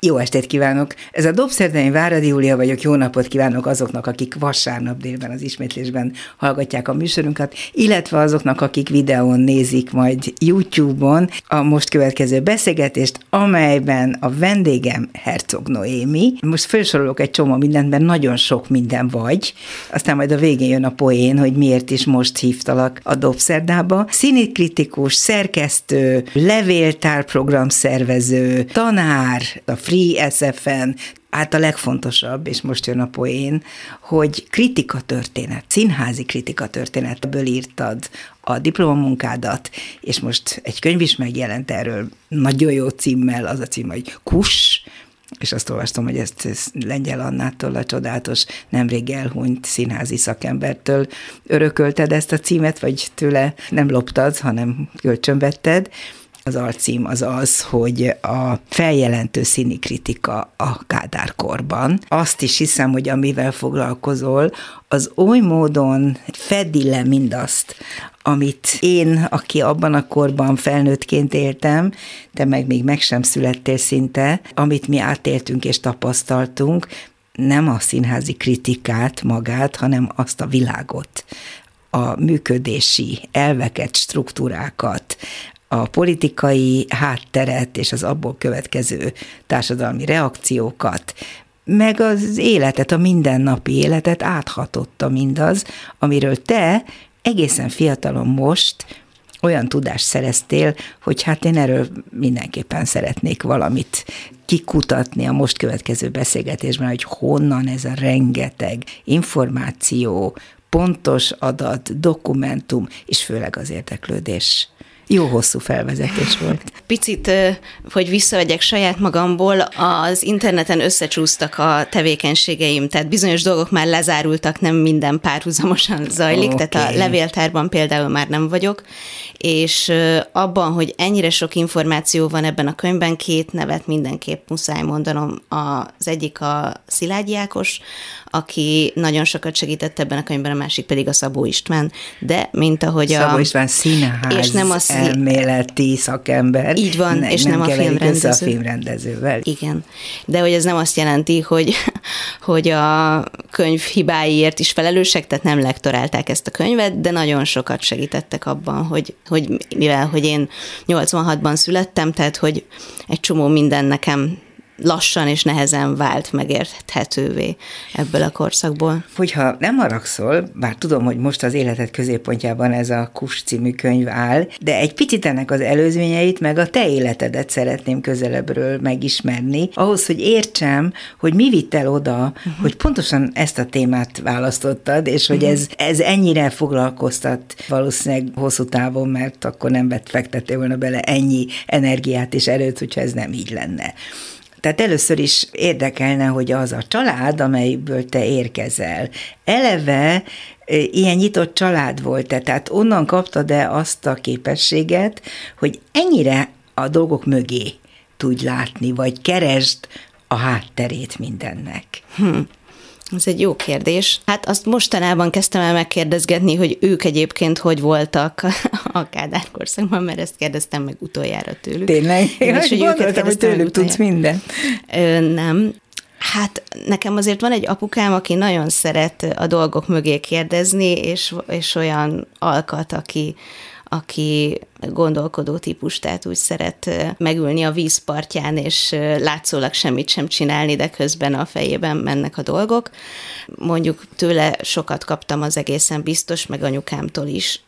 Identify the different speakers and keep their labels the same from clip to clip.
Speaker 1: Jó estét kívánok! Ez a Dobszerdei Váradi Júlia vagyok, jó napot kívánok azoknak, akik vasárnap délben az ismétlésben hallgatják a műsorunkat, illetve azoknak, akik videón nézik majd YouTube-on a most következő beszélgetést, amelyben a vendégem Herzog Noémi. Most felsorolok egy csomó mindent, mert nagyon sok minden vagy, aztán majd a végén jön a poén, hogy miért is most hívtalak a Dobszerdába. Színikritikus, szerkesztő, levéltárprogram szervező, tanár, a Free SFN, hát a legfontosabb, és most jön a poén, hogy kritika történet, színházi kritika történetből írtad a diplomamunkádat, és most egy könyv is megjelent erről, nagyon jó címmel, az a cím, hogy Kus, és azt olvastam, hogy ezt Lengyel Annától, a csodálatos, nemrég elhunyt színházi szakembertől örökölted ezt a címet, vagy tőle nem loptad, hanem kölcsönvetted, az alcím az az, hogy a feljelentő színi kritika a kádárkorban. Azt is hiszem, hogy amivel foglalkozol, az oly módon fedi le mindazt, amit én, aki abban a korban felnőttként éltem, te meg még meg sem születtél szinte, amit mi átéltünk és tapasztaltunk, nem a színházi kritikát magát, hanem azt a világot, a működési elveket, struktúrákat, a politikai hátteret és az abból következő társadalmi reakciókat, meg az életet, a mindennapi életet áthatotta mindaz, amiről te egészen fiatalon most olyan tudást szereztél, hogy hát én erről mindenképpen szeretnék valamit kikutatni a most következő beszélgetésben, hogy honnan ez a rengeteg információ, pontos adat, dokumentum, és főleg az érdeklődés jó hosszú felvezetés volt.
Speaker 2: Picit, hogy visszavegyek saját magamból, az interneten összecsúsztak a tevékenységeim, tehát bizonyos dolgok már lezárultak, nem minden párhuzamosan zajlik, okay. tehát a levéltárban például már nem vagyok, és abban, hogy ennyire sok információ van ebben a könyvben, két nevet mindenképp muszáj mondanom. Az egyik a Szilágyi Ákos, aki nagyon sokat segített ebben a könyvben, a másik pedig a Szabó István. De, mint ahogy
Speaker 1: Szabó a... Szabó István színház és nem a szí... elméleti szakember.
Speaker 2: Így van,
Speaker 1: ne,
Speaker 2: és nem, nem a filmrendező.
Speaker 1: a filmrendezővel.
Speaker 2: Igen. De hogy ez nem azt jelenti, hogy, hogy a könyv hibáiért is felelősek, tehát nem lektorálták ezt a könyvet, de nagyon sokat segítettek abban, hogy, hogy mivel, hogy én 86-ban születtem, tehát hogy egy csomó minden nekem lassan és nehezen vált megérthetővé ebből a korszakból.
Speaker 1: Hogyha nem haragszol, bár tudom, hogy most az életed középpontjában ez a Kus című könyv áll, de egy picit ennek az előzményeit, meg a te életedet szeretném közelebbről megismerni, ahhoz, hogy értsem, hogy mi vitt el oda, uh-huh. hogy pontosan ezt a témát választottad, és hogy uh-huh. ez, ez ennyire foglalkoztat valószínűleg hosszú távon, mert akkor nem vett fektettél volna bele ennyi energiát és erőt, hogyha ez nem így lenne. Tehát először is érdekelne, hogy az a család, amelyből te érkezel, eleve ilyen nyitott család volt-e? Tehát onnan kaptad-e azt a képességet, hogy ennyire a dolgok mögé tudj látni, vagy keresd a hátterét mindennek? Hm.
Speaker 2: Ez egy jó kérdés. Hát azt mostanában kezdtem el megkérdezgetni, hogy ők egyébként hogy voltak a Kádár korszakban, mert ezt kérdeztem meg utoljára tőlük.
Speaker 1: Tényleg? Én is, hogy őket hogy tőlük tudsz minden.
Speaker 2: Ö, nem. Hát nekem azért van egy apukám, aki nagyon szeret a dolgok mögé kérdezni, és, és olyan alkat, aki, aki gondolkodó típus, tehát úgy szeret megülni a vízpartján, és látszólag semmit sem csinálni, de közben a fejében mennek a dolgok. Mondjuk tőle sokat kaptam az egészen biztos, meg anyukámtól is,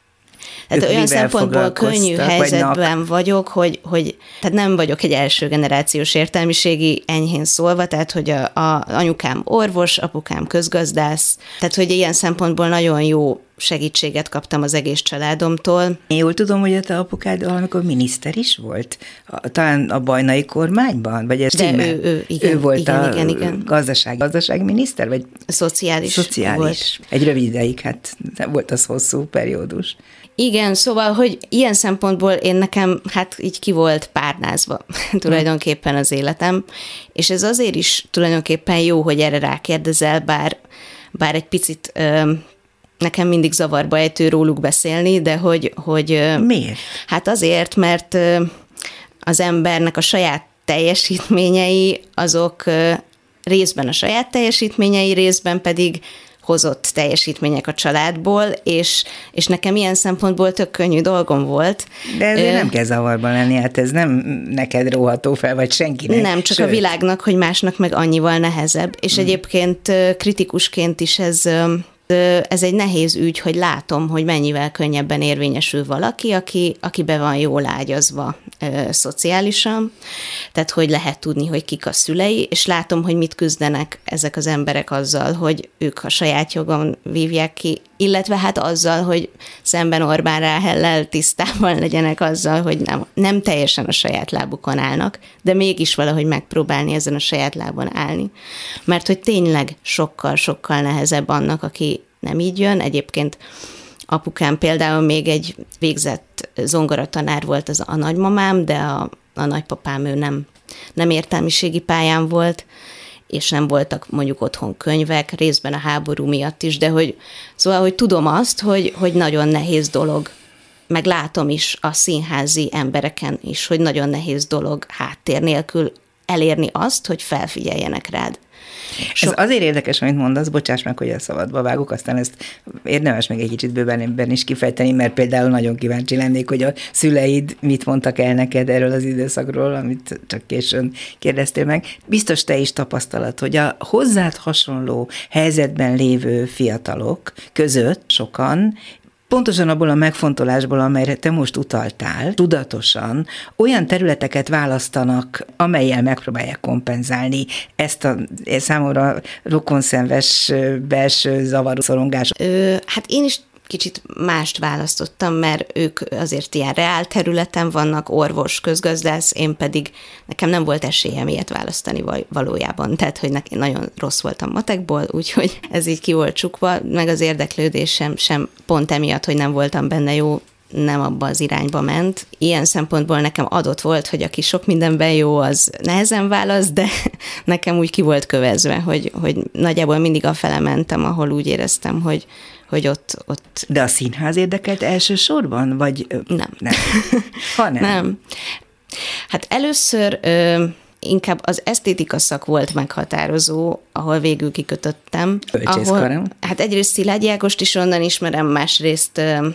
Speaker 2: tehát ők olyan szempontból könnyű helyzetben vagy vagyok, hogy, hogy tehát nem vagyok egy első generációs értelmiségi enyhén szólva, tehát hogy a, a anyukám orvos, apukám közgazdász, tehát hogy ilyen szempontból nagyon jó segítséget kaptam az egész családomtól.
Speaker 1: Én jól tudom, hogy a te apukád valamikor miniszter is volt? Talán a bajnai kormányban? Vagy ez
Speaker 2: De ő, ő, igen,
Speaker 1: ő volt
Speaker 2: igen,
Speaker 1: a
Speaker 2: igen, igen.
Speaker 1: Gazdaság, gazdasági miniszter? Vagy
Speaker 2: szociális,
Speaker 1: szociális. Volt. Egy rövid ideig, hát volt az hosszú periódus.
Speaker 2: Igen, szóval, hogy ilyen szempontból én nekem, hát így ki volt párnázva tulajdonképpen az életem, és ez azért is tulajdonképpen jó, hogy erre rákérdezel, bár, bár egy picit ö, nekem mindig zavarba ejtő róluk beszélni, de hogy... hogy
Speaker 1: Miért?
Speaker 2: Hát azért, mert az embernek a saját teljesítményei, azok részben a saját teljesítményei, részben pedig hozott teljesítmények a családból, és, és nekem ilyen szempontból tök könnyű dolgom volt.
Speaker 1: De ezért nem kell zavarban lenni, hát ez nem neked róható fel, vagy senkinek.
Speaker 2: Nem, csak Sőt. a világnak, hogy másnak meg annyival nehezebb. És hmm. egyébként kritikusként is ez ez egy nehéz ügy, hogy látom, hogy mennyivel könnyebben érvényesül valaki, aki, aki be van jól ágyazva ö, szociálisan, tehát hogy lehet tudni, hogy kik a szülei, és látom, hogy mit küzdenek ezek az emberek azzal, hogy ők a saját jogon vívják ki, illetve hát azzal, hogy szemben Orbán Ráhellel tisztában legyenek azzal, hogy nem, nem teljesen a saját lábukon állnak, de mégis valahogy megpróbálni ezen a saját lábon állni. Mert hogy tényleg sokkal-sokkal nehezebb annak, aki nem így jön. Egyébként apukám például még egy végzett zongoratanár volt az a nagymamám, de a, a nagypapám ő nem, nem értelmiségi pályán volt, és nem voltak mondjuk otthon könyvek, részben a háború miatt is, de hogy szóval, hogy tudom azt, hogy, hogy nagyon nehéz dolog, meg látom is a színházi embereken is, hogy nagyon nehéz dolog háttér nélkül elérni azt, hogy felfigyeljenek rád.
Speaker 1: So- Ez azért érdekes, amit mondasz, bocsáss meg, hogy a szabadba vágok, aztán ezt érdemes meg egy kicsit bőven is kifejteni, mert például nagyon kíváncsi lennék, hogy a szüleid mit mondtak el neked erről az időszakról, amit csak későn kérdeztél meg. Biztos te is tapasztalat, hogy a hozzád hasonló helyzetben lévő fiatalok között sokan pontosan abból a megfontolásból, amelyre te most utaltál, tudatosan olyan területeket választanak, amelyel megpróbálják kompenzálni ezt a számomra rokonszenves belső zavaró szorongás.
Speaker 2: Ö, hát én is kicsit mást választottam, mert ők azért ilyen reál területen vannak, orvos, közgazdász, én pedig nekem nem volt esélyem ilyet választani valójában, tehát hogy nekem nagyon rossz voltam matekból, úgyhogy ez így ki volt csukva, meg az érdeklődésem sem pont emiatt, hogy nem voltam benne jó, nem abba az irányba ment. Ilyen szempontból nekem adott volt, hogy aki sok mindenben jó, az nehezen válasz, de nekem úgy ki volt kövezve, hogy, hogy nagyjából mindig a fele mentem, ahol úgy éreztem, hogy, hogy ott, ott...
Speaker 1: De a színház érdekelt elsősorban, vagy...
Speaker 2: Nem.
Speaker 1: Nem. Ha nem.
Speaker 2: nem. Hát először ö, inkább az esztétika szak volt meghatározó, ahol végül kikötöttem.
Speaker 1: Ahol,
Speaker 2: hát egyrészt Szilágyi Ágost is onnan ismerem, másrészt ö,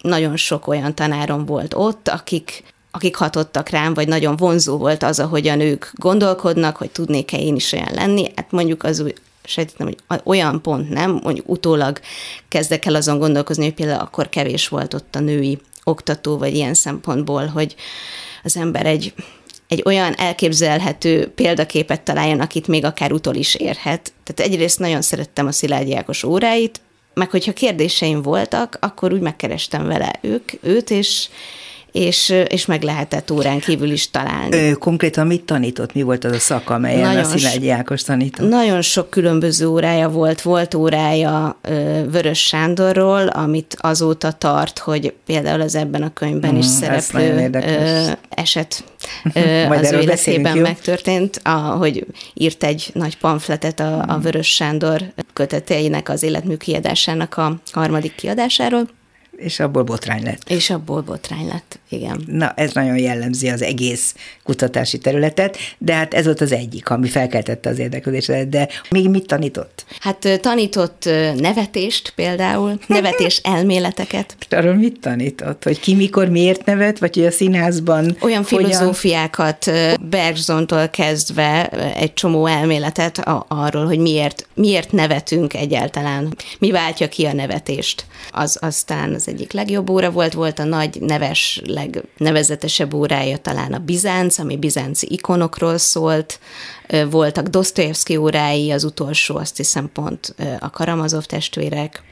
Speaker 2: nagyon sok olyan tanárom volt ott, akik akik hatottak rám, vagy nagyon vonzó volt az, ahogyan ők gondolkodnak, hogy tudnék-e én is olyan lenni. Hát mondjuk az sejtettem, hogy olyan pont nem, mondjuk utólag kezdek el azon gondolkozni, hogy például akkor kevés volt ott a női oktató, vagy ilyen szempontból, hogy az ember egy, egy olyan elképzelhető példaképet találjon, akit még akár utol is érhet. Tehát egyrészt nagyon szerettem a Szilágyi Ákos óráit, meg hogyha kérdéseim voltak, akkor úgy megkerestem vele ők, őt, és, és, és meg lehetett órán kívül is találni.
Speaker 1: Ö, konkrétan mit tanított? Mi volt az a szak, amelyen nagyon a Szilágyi Ákos tanított?
Speaker 2: Nagyon sok különböző órája volt. Volt órája Vörös Sándorról, amit azóta tart, hogy például az ebben a könyvben mm, is szereplő ö, eset ö, az ő életében megtörtént, ahogy írt egy nagy pamfletet a, a Vörös Sándor köteteinek az életmű kiadásának a harmadik kiadásáról.
Speaker 1: És abból botrány lett.
Speaker 2: És abból botrány lett, igen.
Speaker 1: Na, ez nagyon jellemzi az egész kutatási területet, de hát ez volt az egyik, ami felkeltette az érdeklődésedet, de még mit tanított?
Speaker 2: Hát tanított nevetést például, nevetés elméleteket.
Speaker 1: Arról mit tanított? Hogy ki mikor miért nevet, vagy hogy a színházban
Speaker 2: Olyan filozófiákat Bergsontól kezdve egy csomó elméletet arról, hogy miért, miért nevetünk egyáltalán, mi váltja ki a nevetést. Az aztán az egyik legjobb óra volt, volt a nagy neves, legnevezetesebb órája talán a Bizánc, ami bizánci ikonokról szólt, voltak Dostoyevsky órái, az utolsó azt hiszem pont a Karamazov testvérek,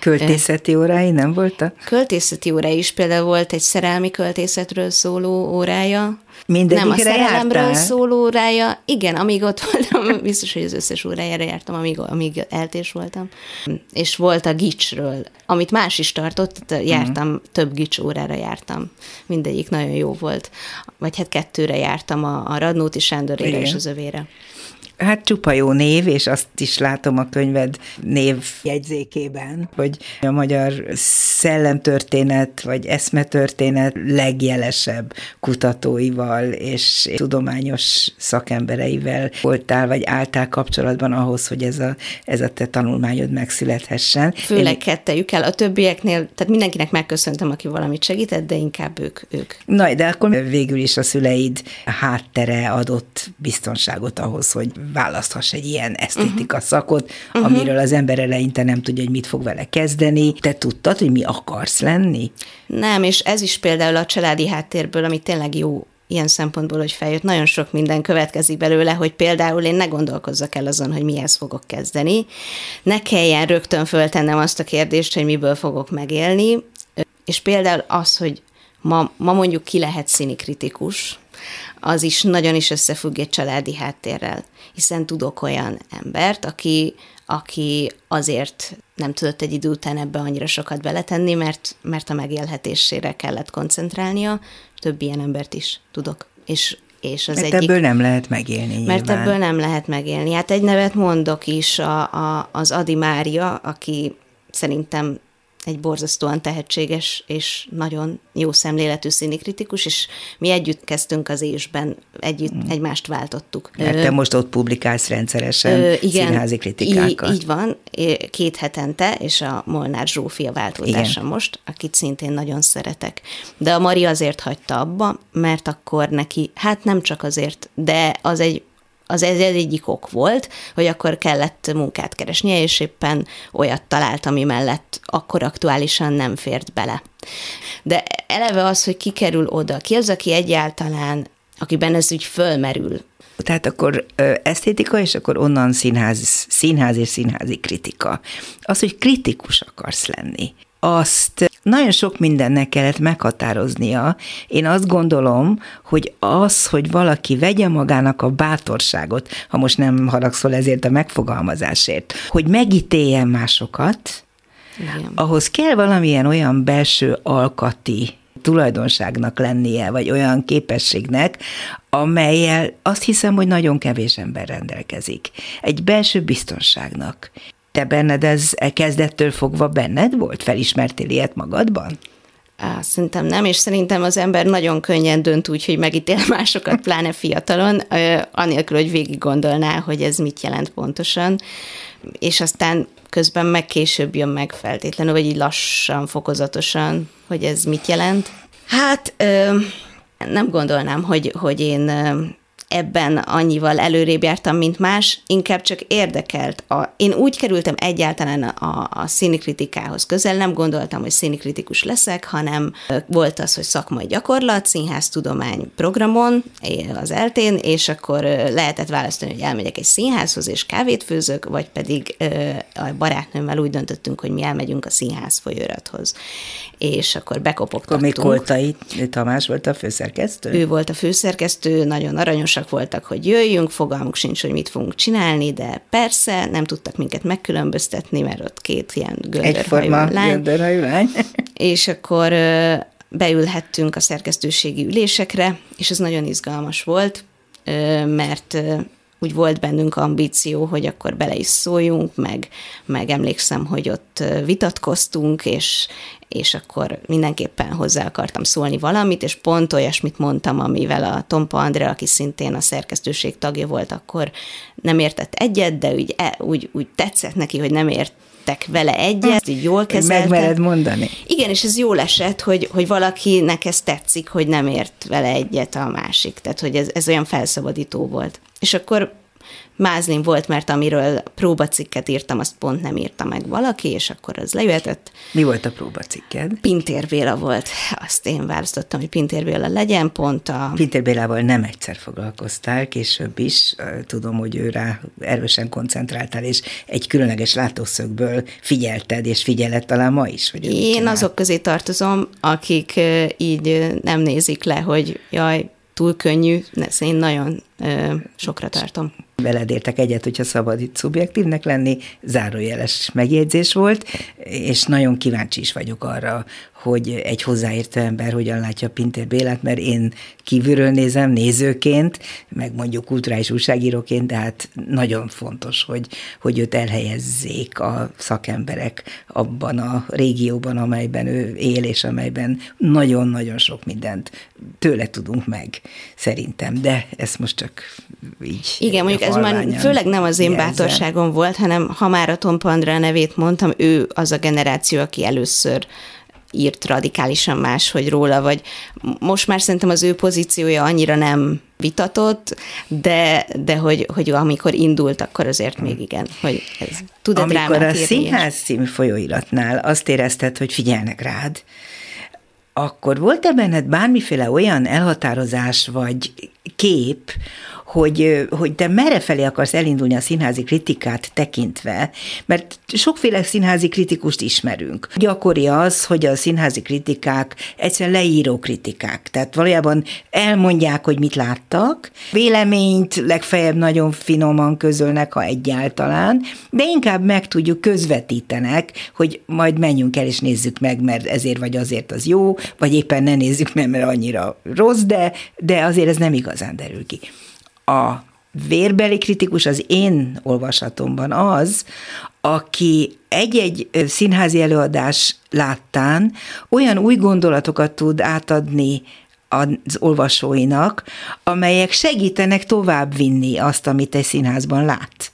Speaker 1: Költészeti órái nem voltak?
Speaker 2: Költészeti órái is, például volt egy szerelmi költészetről szóló órája,
Speaker 1: Mindegyikre
Speaker 2: nem a szerelemről
Speaker 1: jártál?
Speaker 2: szóló órája. Igen, amíg ott voltam, biztos, hogy az összes órájára jártam, amíg, amíg eltés voltam. És volt a gicsről, amit más is tartott, tehát jártam, uh-huh. több gics órára jártam. Mindegyik nagyon jó volt. Vagy hát kettőre jártam a, a Radnóti Sándorére és az övére.
Speaker 1: Hát csupa jó név, és azt is látom a könyved név jegyzékében, hogy a magyar szellemtörténet vagy eszmetörténet legjelesebb kutatóival és tudományos szakembereivel voltál, vagy álltál kapcsolatban ahhoz, hogy ez a, ez a te tanulmányod megszülethessen.
Speaker 2: Főleg
Speaker 1: Én-
Speaker 2: kettejükkel, a többieknél, tehát mindenkinek megköszöntem, aki valamit segített, de inkább ők. ők.
Speaker 1: Na, de akkor végül is a szüleid háttere adott biztonságot ahhoz, hogy választhass egy ilyen esztétika uh-huh. szakot, amiről az ember eleinte nem tudja, hogy mit fog vele kezdeni. Te tudtad, hogy mi akarsz lenni?
Speaker 2: Nem, és ez is például a családi háttérből, ami tényleg jó ilyen szempontból, hogy feljött, nagyon sok minden következik belőle, hogy például én ne gondolkozzak el azon, hogy mihez fogok kezdeni, ne kelljen rögtön föltennem azt a kérdést, hogy miből fogok megélni, és például az, hogy ma, ma mondjuk ki lehet színikritikus, az is nagyon is összefügg egy családi háttérrel, hiszen tudok olyan embert, aki, aki azért nem tudott egy idő után ebbe annyira sokat beletenni, mert, mert a megélhetésére kellett koncentrálnia, több ilyen embert is tudok. És, és az
Speaker 1: Mert
Speaker 2: egyik...
Speaker 1: ebből nem lehet megélni
Speaker 2: Mert
Speaker 1: nyilván.
Speaker 2: ebből nem lehet megélni. Hát egy nevet mondok is, a, a, az Adi Mária, aki szerintem egy borzasztóan tehetséges és nagyon jó szemléletű színikritikus, és mi együtt kezdtünk az ésben, együtt mm. egymást váltottuk.
Speaker 1: Mert te most ott publikálsz rendszeresen
Speaker 2: Ö,
Speaker 1: színházi kritikákat.
Speaker 2: Így, így van, két hetente, és a Molnár Zsófia váltótársam
Speaker 1: Igen.
Speaker 2: most, akit szintén nagyon szeretek. De a Mari azért hagyta abba, mert akkor neki, hát nem csak azért, de az egy az egy egyik ok volt, hogy akkor kellett munkát keresnie, és éppen olyat talált, ami mellett akkor aktuálisan nem fért bele. De eleve az, hogy ki kerül oda, ki az, aki egyáltalán, akiben ez úgy fölmerül,
Speaker 1: Tehát akkor ö, esztétika, és akkor onnan színház, színház és színházi kritika. Az, hogy kritikus akarsz lenni, azt nagyon sok mindennek kellett meghatároznia. Én azt gondolom, hogy az, hogy valaki vegye magának a bátorságot, ha most nem haragszol ezért a megfogalmazásért, hogy megítéljen másokat,
Speaker 2: Igen.
Speaker 1: ahhoz kell valamilyen olyan belső alkati tulajdonságnak lennie, vagy olyan képességnek, amelyel azt hiszem, hogy nagyon kevés ember rendelkezik. Egy belső biztonságnak. Te benned ez e kezdettől fogva benned volt? Felismertél ilyet magadban?
Speaker 2: Á, Szerintem nem, és szerintem az ember nagyon könnyen dönt úgy, hogy megítél másokat, pláne fiatalon, anélkül, hogy végig gondolná, hogy ez mit jelent pontosan, és aztán közben meg később jön meg feltétlenül, vagy így lassan, fokozatosan, hogy ez mit jelent. Hát nem gondolnám, hogy, hogy én ebben annyival előrébb jártam, mint más, inkább csak érdekelt. A, én úgy kerültem egyáltalán a, a színikritikához közel, nem gondoltam, hogy színikritikus leszek, hanem volt az, hogy szakmai gyakorlat, színház tudomány programon az eltén, és akkor lehetett választani, hogy elmegyek egy színházhoz, és kávét főzök, vagy pedig a barátnőmmel úgy döntöttünk, hogy mi elmegyünk a színház folyóirathoz. És akkor
Speaker 1: Akkor
Speaker 2: bekopogtattunk.
Speaker 1: Koltai Tamás volt a főszerkesztő?
Speaker 2: Ő volt a főszerkesztő, nagyon aranyosak voltak, hogy jöjjünk, fogalmuk sincs, hogy mit fogunk csinálni, de persze nem tudtak minket megkülönböztetni, mert ott két ilyen göndörhajú lány.
Speaker 1: göndörhajú lány.
Speaker 2: És akkor beülhettünk a szerkesztőségi ülésekre, és ez nagyon izgalmas volt, mert úgy volt bennünk ambíció, hogy akkor bele is szóljunk, meg, meg emlékszem, hogy ott vitatkoztunk, és, és akkor mindenképpen hozzá akartam szólni valamit, és pont olyasmit mondtam, amivel a Tompa Andrea, aki szintén a szerkesztőség tagja volt, akkor nem értett egyet, de úgy, e, úgy, úgy tetszett neki, hogy nem értek vele egyet, így jól kezelte.
Speaker 1: Megmered mondani?
Speaker 2: Igen, és ez jól esett, hogy, hogy valakinek ez tetszik, hogy nem ért vele egyet a másik. Tehát, hogy ez, ez olyan felszabadító volt. És akkor Mázlin volt, mert amiről próbacikket írtam, azt pont nem írta meg valaki, és akkor az lejöhetett.
Speaker 1: Mi volt a próbacikked?
Speaker 2: Pintér Béla volt. Azt én választottam, hogy Pintér Béla legyen, pont a...
Speaker 1: Pintér Bélával nem egyszer foglalkoztál, később is. Tudom, hogy ő rá erősen koncentráltál, és egy különleges látószögből figyelted, és figyelett talán ma is. Hogy
Speaker 2: én azok közé tartozom, akik így nem nézik le, hogy jaj, túl könnyű, én nagyon sokra tartom.
Speaker 1: Veled értek egyet, hogyha szabad itt szubjektívnek lenni, zárójeles megjegyzés volt, és nagyon kíváncsi is vagyok arra, hogy egy hozzáértő ember hogyan látja Pintér Bélát, mert én kívülről nézem, nézőként, meg mondjuk kulturális újságíróként, de hát nagyon fontos, hogy, hogy őt elhelyezzék a szakemberek abban a régióban, amelyben ő él, és amelyben nagyon-nagyon sok mindent tőle tudunk meg, szerintem, de ezt most csak így.
Speaker 2: Igen, mondjuk ez már főleg nem az én jelzem. bátorságom volt, hanem ha már a Tom Pandra nevét mondtam, ő az a generáció, aki először írt radikálisan máshogy róla, vagy most már szerintem az ő pozíciója annyira nem vitatott, de, de hogy, hogy amikor indult, akkor azért még igen, hogy ez tud
Speaker 1: Amikor a Színház című folyóiratnál azt érezted, hogy figyelnek rád, akkor volt-e benned bármiféle olyan elhatározás vagy kép, hogy, hogy te merre felé akarsz elindulni a színházi kritikát tekintve, mert sokféle színházi kritikust ismerünk. Gyakori az, hogy a színházi kritikák egyszerűen leíró kritikák, tehát valójában elmondják, hogy mit láttak, véleményt legfeljebb nagyon finoman közölnek, ha egyáltalán, de inkább meg tudjuk közvetítenek, hogy majd menjünk el és nézzük meg, mert ezért vagy azért az jó, vagy éppen ne nézzük meg, mert annyira rossz, de, de azért ez nem igazán derül ki a vérbeli kritikus az én olvasatomban az, aki egy-egy színházi előadás láttán olyan új gondolatokat tud átadni az olvasóinak, amelyek segítenek továbbvinni azt, amit egy színházban lát.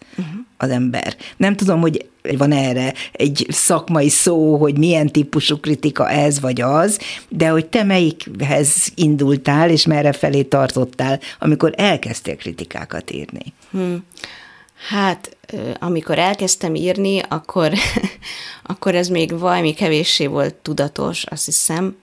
Speaker 1: Az ember. Nem tudom, hogy van erre egy szakmai szó, hogy milyen típusú kritika ez vagy az, de hogy te melyikhez indultál, és merre felé tartottál, amikor elkezdtél kritikákat írni? Hmm.
Speaker 2: Hát, amikor elkezdtem írni, akkor, akkor ez még valami kevéssé volt tudatos, azt hiszem.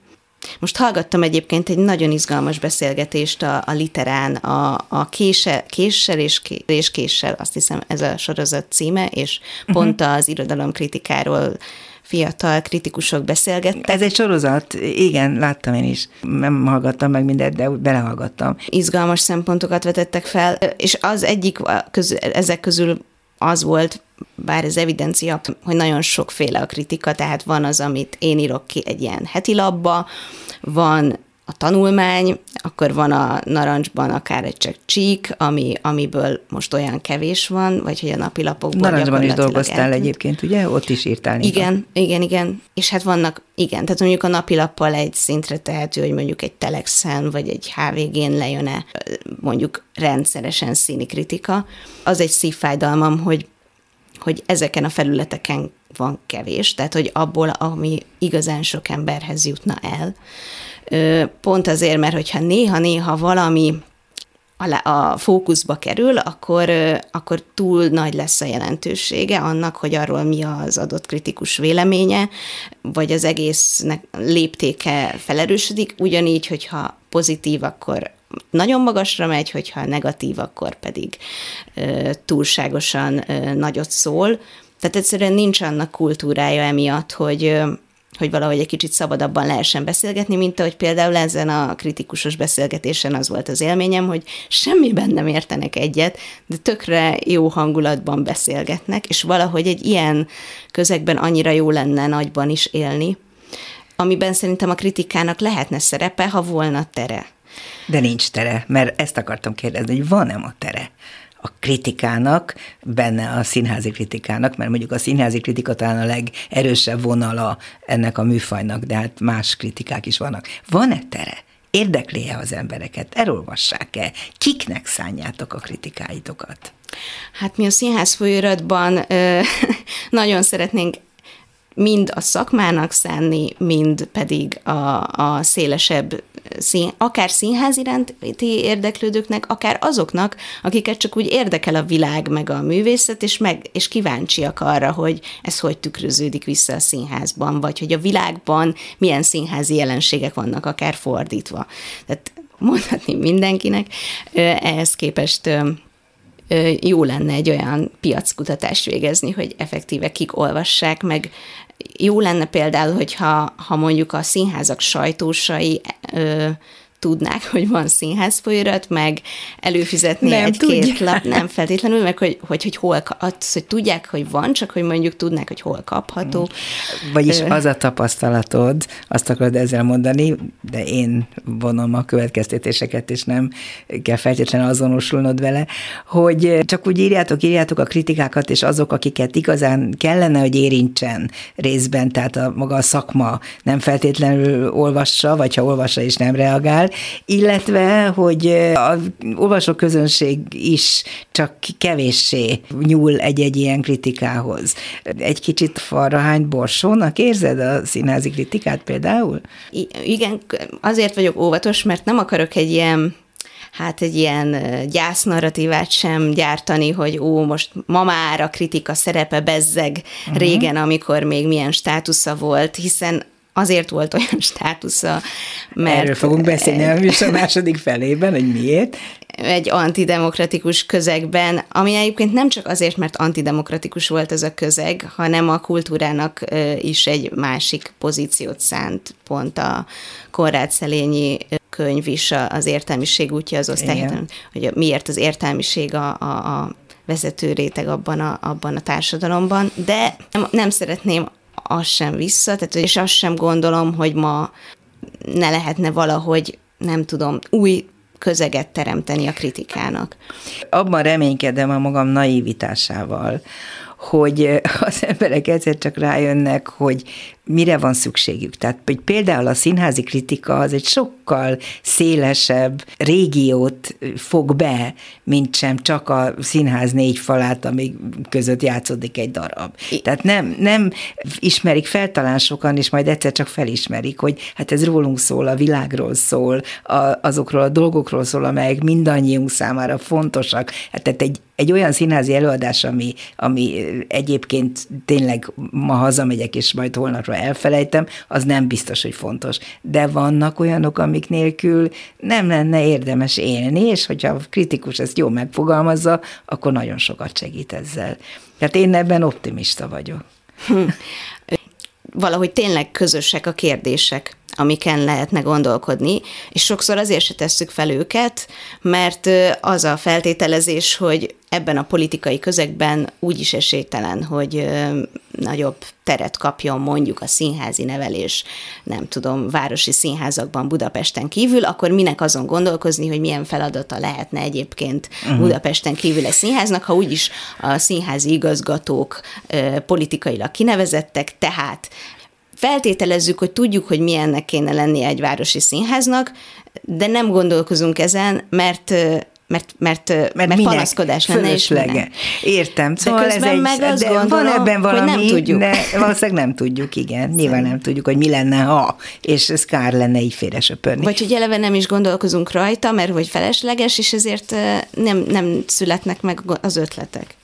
Speaker 2: Most hallgattam egyébként egy nagyon izgalmas beszélgetést a, a literán, a, a kése, késsel és, ké, és késsel, azt hiszem ez a sorozat címe, és uh-huh. pont az irodalomkritikáról fiatal kritikusok beszélgettek.
Speaker 1: Ez egy sorozat, igen, láttam én is. Nem hallgattam meg mindent, de belehallgattam.
Speaker 2: Izgalmas szempontokat vetettek fel, és az egyik közül, ezek közül az volt, bár ez evidencia, hogy nagyon sokféle a kritika, tehát van az, amit én írok ki egy ilyen heti labba, van a tanulmány, akkor van a narancsban akár egy csak csík, ami, amiből most olyan kevés van, vagy hogy a napilapokban
Speaker 1: Narancsban is dolgoztál eltűnt. egyébként, ugye? Ott is írtál.
Speaker 2: Igen, igen, igen. És hát vannak, igen, tehát mondjuk a napilappal egy szintre tehető, hogy mondjuk egy Telexen, vagy egy HVG-n lejön-e mondjuk rendszeresen színi kritika. Az egy szívfájdalmam, hogy hogy ezeken a felületeken van kevés, tehát hogy abból, ami igazán sok emberhez jutna el. Pont azért, mert hogyha néha-néha valami a fókuszba kerül, akkor, akkor túl nagy lesz a jelentősége annak, hogy arról mi az adott kritikus véleménye, vagy az egésznek léptéke felerősödik, ugyanígy, hogyha pozitív, akkor nagyon magasra megy, hogyha negatív, akkor pedig túlságosan nagyot szól. Tehát egyszerűen nincs annak kultúrája emiatt, hogy, hogy valahogy egy kicsit szabadabban lehessen beszélgetni, mint ahogy például ezen a kritikusos beszélgetésen az volt az élményem, hogy semmiben nem értenek egyet, de tökre jó hangulatban beszélgetnek, és valahogy egy ilyen közegben annyira jó lenne nagyban is élni, amiben szerintem a kritikának lehetne szerepe, ha volna tere.
Speaker 1: De nincs tere, mert ezt akartam kérdezni, hogy van-e a tere? a kritikának, benne a színházi kritikának, mert mondjuk a színházi kritika talán a legerősebb vonala ennek a műfajnak, de hát más kritikák is vannak. Van-e tere? Érdekli-e az embereket? Elolvassák-e? Kiknek szánjátok a kritikáitokat?
Speaker 2: Hát mi a színház folyóiratban nagyon szeretnénk mind a szakmának szánni, mind pedig a, a szélesebb szín, akár színház iránti érdeklődőknek, akár azoknak, akiket csak úgy érdekel a világ meg a művészet, és, meg, és kíváncsiak arra, hogy ez hogy tükröződik vissza a színházban, vagy hogy a világban milyen színházi jelenségek vannak, akár fordítva. Tehát mondhatni mindenkinek, ehhez képest jó lenne egy olyan piackutatást végezni, hogy effektíve kik olvassák, meg jó lenne például, hogyha ha mondjuk a színházak sajtósai ö, tudnák, hogy van színház folyarat, meg előfizetni egy-két lap, nem feltétlenül, meg hogy, hogy, hogy hol, az, hogy tudják, hogy van, csak hogy mondjuk tudnák, hogy hol kapható.
Speaker 1: Vagyis az a tapasztalatod, azt akarod ezzel mondani, de én vonom a következtetéseket, és nem kell feltétlenül azonosulnod vele, hogy csak úgy írjátok, írjátok a kritikákat, és azok, akiket igazán kellene, hogy érintsen részben, tehát a maga a szakma nem feltétlenül olvassa, vagy ha olvassa és nem reagál, illetve, hogy a olvasó közönség is csak kevéssé nyúl egy-egy ilyen kritikához. Egy kicsit farrahány borsónak érzed a színházi kritikát például?
Speaker 2: I- igen, azért vagyok óvatos, mert nem akarok egy ilyen hát egy ilyen gyásznarratívát sem gyártani, hogy ó, most ma már a kritika szerepe bezzeg uh-huh. régen, amikor még milyen státusza volt, hiszen azért volt olyan státusza,
Speaker 1: mert... Erről fogunk beszélni a műsor második felében, hogy miért.
Speaker 2: Egy antidemokratikus közegben, ami egyébként nem csak azért, mert antidemokratikus volt ez a közeg, hanem a kultúrának is egy másik pozíciót szánt, pont a Konrád Szelényi könyv is az értelmiség útja az osztály, hogy miért az értelmiség a, a, a vezető réteg abban a, abban a társadalomban, de nem, nem szeretném az sem vissza, tehát és azt sem gondolom, hogy ma ne lehetne valahogy, nem tudom, új közeget teremteni a kritikának.
Speaker 1: Abban reménykedem a magam naivitásával, hogy az emberek egyszer csak rájönnek, hogy mire van szükségük. Tehát hogy például a színházi kritika az egy sokkal szélesebb régiót fog be, mint sem csak a színház négy falát, ami között játszódik egy darab. Tehát nem, nem ismerik fel talán sokan, és majd egyszer csak felismerik, hogy hát ez rólunk szól, a világról szól, a, azokról a dolgokról szól, amelyek mindannyiunk számára fontosak. Hát tehát egy, egy olyan színházi előadás, ami, ami egyébként tényleg ma hazamegyek, és majd holnapra elfelejtem, az nem biztos, hogy fontos. De vannak olyanok, amik nélkül nem lenne érdemes élni, és hogyha a kritikus ezt jól megfogalmazza, akkor nagyon sokat segít ezzel. Tehát én ebben optimista vagyok. Hm.
Speaker 2: Valahogy tényleg közösek a kérdések amiken lehetne gondolkodni, és sokszor azért se tesszük fel őket, mert az a feltételezés, hogy ebben a politikai közegben úgyis esélytelen, hogy nagyobb teret kapjon mondjuk a színházi nevelés, nem tudom, városi színházakban Budapesten kívül, akkor minek azon gondolkozni, hogy milyen feladata lehetne egyébként uh-huh. Budapesten kívül egy színháznak, ha úgyis a színházi igazgatók politikailag kinevezettek, tehát feltételezzük, hogy tudjuk, hogy milyennek kéne lennie egy városi színháznak, de nem gondolkozunk ezen, mert mert, mert, mert, mert panaszkodás lenne, és
Speaker 1: minden. Értem. Szóval de ez egy, meg azt de gondolom, van ebben valami, hogy nem tudjuk. de valószínűleg nem tudjuk, igen. Nyilván nem tudjuk, hogy mi lenne, ha, és ez kár lenne így félresöpörni.
Speaker 2: Vagy hogy eleve nem is gondolkozunk rajta, mert hogy felesleges, és ezért nem, nem születnek meg az ötletek.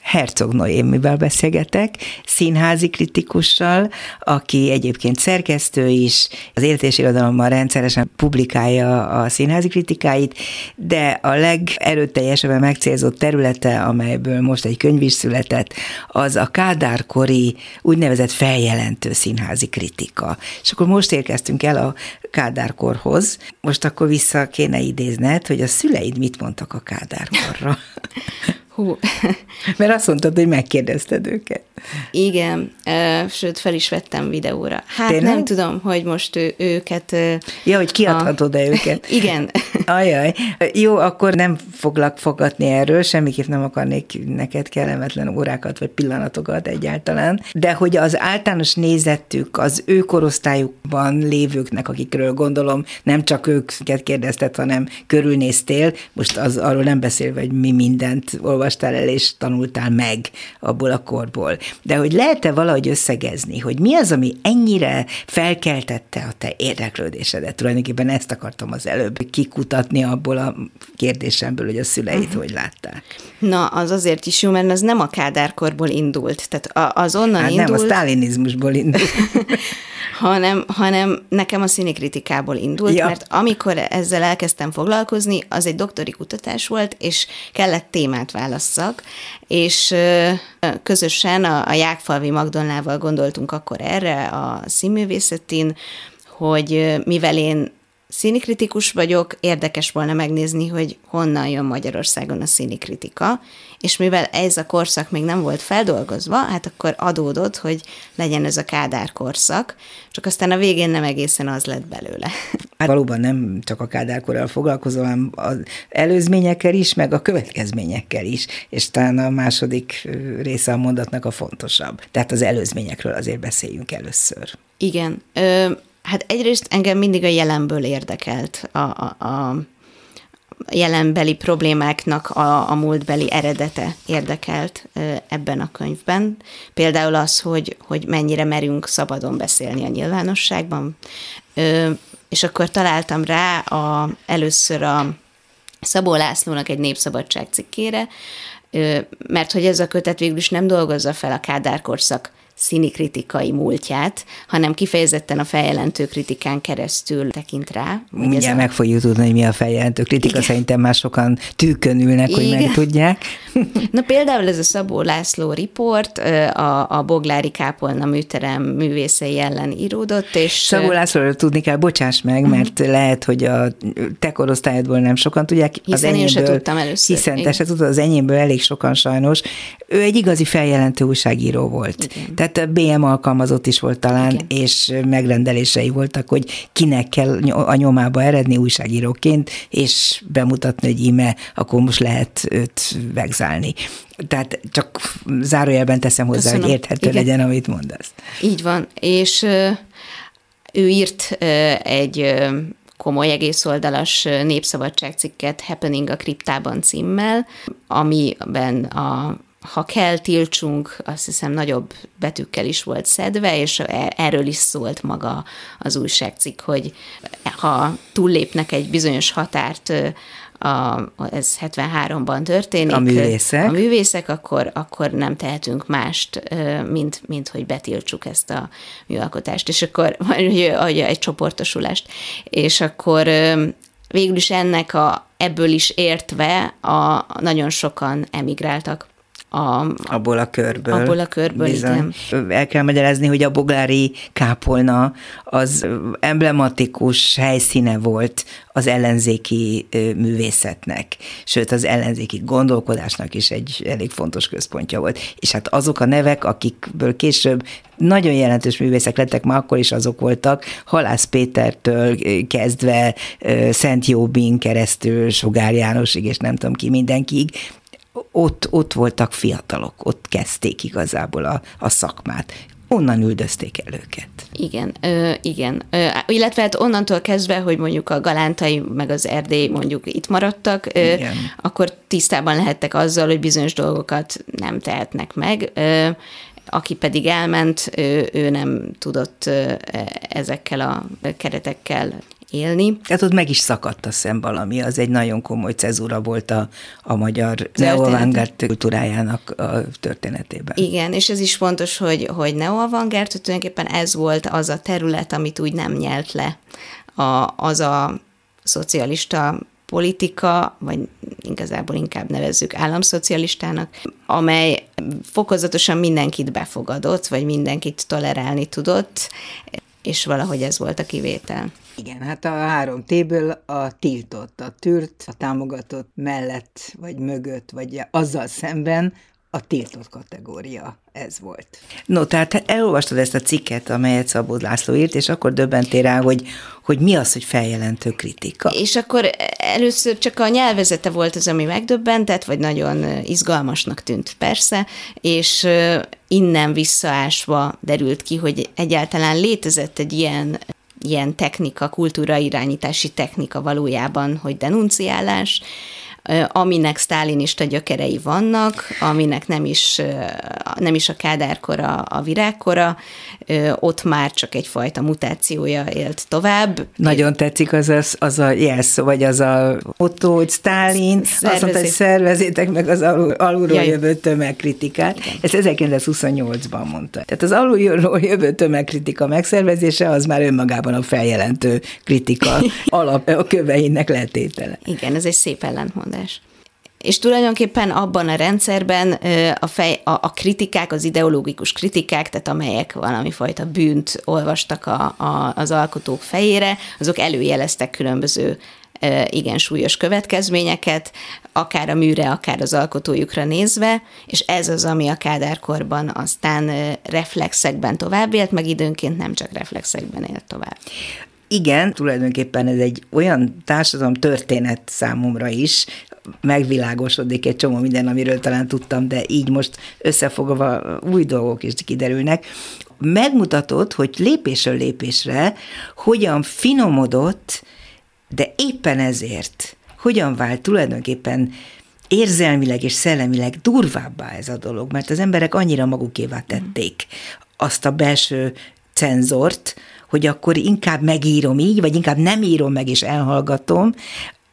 Speaker 1: Herzog Noémivel beszélgetek, színházi kritikussal, aki egyébként szerkesztő is, az értés irodalommal rendszeresen publikálja a színházi kritikáit, de a legerőteljesebben megcélzott területe, amelyből most egy könyv is született, az a kádárkori úgynevezett feljelentő színházi kritika. És akkor most érkeztünk el a kádárkorhoz, most akkor vissza kéne idézned, hogy a szüleid mit mondtak a kádárkorra.
Speaker 2: Hú.
Speaker 1: Mert azt mondtad, hogy megkérdezted őket.
Speaker 2: Igen, sőt, fel is vettem videóra. Hát Tényleg? nem tudom, hogy most ő, őket...
Speaker 1: Ja, hogy kiadhatod-e a... őket.
Speaker 2: Igen.
Speaker 1: Ajaj. Jó, akkor nem foglak fogadni erről, semmiképp nem akarnék neked kellemetlen órákat vagy pillanatokat egyáltalán, de hogy az általános nézetük az ő korosztályukban lévőknek, akikről gondolom nem csak őket kérdezted, hanem körülnéztél, most az arról nem beszélve, hogy mi mindent olvastál el és tanultál meg abból a korból. De hogy lehet-e valahogy összegezni, hogy mi az, ami ennyire felkeltette a te érdeklődésedet? Tulajdonképpen ezt akartam az előbb kikutatni abból a kérdésemből, hogy a szüleit uh-huh. hogy látták.
Speaker 2: Na, az azért is jó, mert az nem a kádárkorból indult. Tehát az onnan hát indult...
Speaker 1: nem, a sztálinizmusból indult.
Speaker 2: hanem, hanem nekem a színikritikából indult, ja. mert amikor ezzel elkezdtem foglalkozni, az egy doktori kutatás volt, és kellett témát válasszak, és közösen a, a Jákfalvi Magdolnával gondoltunk akkor erre a színművészetén, hogy mivel én színikritikus vagyok, érdekes volna megnézni, hogy honnan jön Magyarországon a színikritika, és mivel ez a korszak még nem volt feldolgozva, hát akkor adódott, hogy legyen ez a Kádár korszak, csak aztán a végén nem egészen az lett belőle.
Speaker 1: Hát valóban nem csak a Kádárkorral foglalkozom, hanem az előzményekkel is, meg a következményekkel is, és talán a második része a mondatnak a fontosabb. Tehát az előzményekről azért beszéljünk először.
Speaker 2: Igen. Ö, Hát egyrészt engem mindig a jelenből érdekelt a, a, a jelenbeli problémáknak a, a múltbeli eredete érdekelt ebben a könyvben. Például az, hogy, hogy mennyire merünk szabadon beszélni a nyilvánosságban. És akkor találtam rá a, először a Szabó Lászlónak egy népszabadság cikkére, mert hogy ez a kötet végül is nem dolgozza fel a Kádár korszak színikritikai múltját, hanem kifejezetten a feljelentő kritikán keresztül tekint rá.
Speaker 1: Mindjárt a... meg fogjuk tudni, hogy mi a feljelentő kritika, Igen. szerintem már sokan tűkön ülnek, Igen. hogy meg tudják.
Speaker 2: Na például ez a Szabó László riport a, a Boglári Kápolna műterem művészei ellen íródott, és...
Speaker 1: Szabó Lászlóról tudni kell, bocsáss meg, mhm. mert lehet, hogy a te korosztályodból nem sokan tudják.
Speaker 2: Hiszen az enyémből, én sem tudtam először.
Speaker 1: Hiszen te se tudod, az enyémből elég sokan sajnos. Ő egy igazi feljelentő újságíró volt. Igen. Tehát tehát BM alkalmazott is volt talán, Igen. és megrendelései voltak, hogy kinek kell a nyomába eredni újságíróként, és bemutatni, hogy íme, akkor most lehet őt vegzálni. Tehát csak zárójelben teszem hozzá, Köszönöm. hogy érthető Igen. legyen, amit mondasz.
Speaker 2: Így van, és ő írt egy komoly egészoldalas népszabadságcikket Happening a kriptában címmel, amiben a ha kell, tiltsunk, azt hiszem nagyobb betűkkel is volt szedve, és erről is szólt maga az újságcikk, hogy ha túllépnek egy bizonyos határt, a, ez 73-ban történik.
Speaker 1: A művészek.
Speaker 2: A művészek, akkor, akkor nem tehetünk mást, mint, mint hogy betiltsuk ezt a műalkotást, és akkor, vagy egy csoportosulást. És akkor végül is ennek a, ebből is értve a, nagyon sokan emigráltak
Speaker 1: a, abból a körből.
Speaker 2: Abból a körből, bizony.
Speaker 1: igen. El kell magyarázni, hogy a boglári kápolna az emblematikus helyszíne volt az ellenzéki művészetnek, sőt az ellenzéki gondolkodásnak is egy elég fontos központja volt. És hát azok a nevek, akikből később nagyon jelentős művészek lettek, ma akkor is azok voltak, Halász Pétertől kezdve Szent Jóbin keresztül, Sugár Jánosig, és nem tudom ki mindenkiig, ott, ott voltak fiatalok, ott kezdték igazából a, a szakmát. Onnan üldözték el őket.
Speaker 2: Igen, ö, igen. Ö, illetve hát onnantól kezdve, hogy mondjuk a galántai meg az erdély mondjuk itt maradtak, ö, akkor tisztában lehettek azzal, hogy bizonyos dolgokat nem tehetnek meg. Ö, aki pedig elment, ő, ő nem tudott ezekkel a keretekkel élni.
Speaker 1: Tehát ott meg is szakadt a szem valami, az egy nagyon komoly cezúra volt a, a magyar neoavantgárd kultúrájának a történetében.
Speaker 2: Igen, és ez is fontos, hogy, hogy neoavantgárd, tulajdonképpen ez volt az a terület, amit úgy nem nyelt le a, az a szocialista politika, vagy igazából inkább nevezzük államszocialistának, amely fokozatosan mindenkit befogadott, vagy mindenkit tolerálni tudott, és valahogy ez volt a kivétel.
Speaker 1: Igen, hát a három T-ből a tiltott, a tűrt, a támogatott mellett, vagy mögött, vagy azzal szemben a tiltott kategória ez volt. No, tehát elolvastad ezt a cikket, amelyet Szabó László írt, és akkor döbbentél rá, hogy, hogy mi az, hogy feljelentő kritika.
Speaker 2: És akkor először csak a nyelvezete volt az, ami megdöbbentett, vagy nagyon izgalmasnak tűnt persze, és innen visszaásva derült ki, hogy egyáltalán létezett egy ilyen ilyen technika, kultúrairányítási technika valójában, hogy denunciálás, aminek sztálinista gyökerei vannak, aminek nem is, nem is a kádárkora, a virágkora, ott már csak egyfajta mutációja élt tovább.
Speaker 1: Nagyon tetszik az a, az a jelszó, vagy az a motto, hogy Sztálin, azt mondta, hogy szervezétek meg az alul, alulról Jaj. jövő tömegkritikát. Igen. Ezt 1928-ban mondta. Tehát az alulról jövő tömegkritika megszervezése az már önmagában a feljelentő kritika alap a köveinek letétele.
Speaker 2: Igen, ez egy szép ellentmondás. És tulajdonképpen abban a rendszerben a, fej, a, a kritikák, az ideológikus kritikák, tehát amelyek valami fajta bűnt olvastak a, a, az alkotók fejére, azok előjeleztek különböző igen súlyos következményeket, akár a műre, akár az alkotójukra nézve, és ez az, ami a kádárkorban aztán reflexekben tovább élt, meg időnként nem csak reflexekben élt tovább.
Speaker 1: Igen, tulajdonképpen ez egy olyan társadalom történet számomra is, megvilágosodik egy csomó minden, amiről talán tudtam, de így most összefogva új dolgok is kiderülnek. Megmutatott, hogy lépésről lépésre hogyan finomodott, de éppen ezért hogyan vált tulajdonképpen érzelmileg és szellemileg durvábbá ez a dolog, mert az emberek annyira magukévá tették azt a belső cenzort, hogy akkor inkább megírom így, vagy inkább nem írom meg és elhallgatom,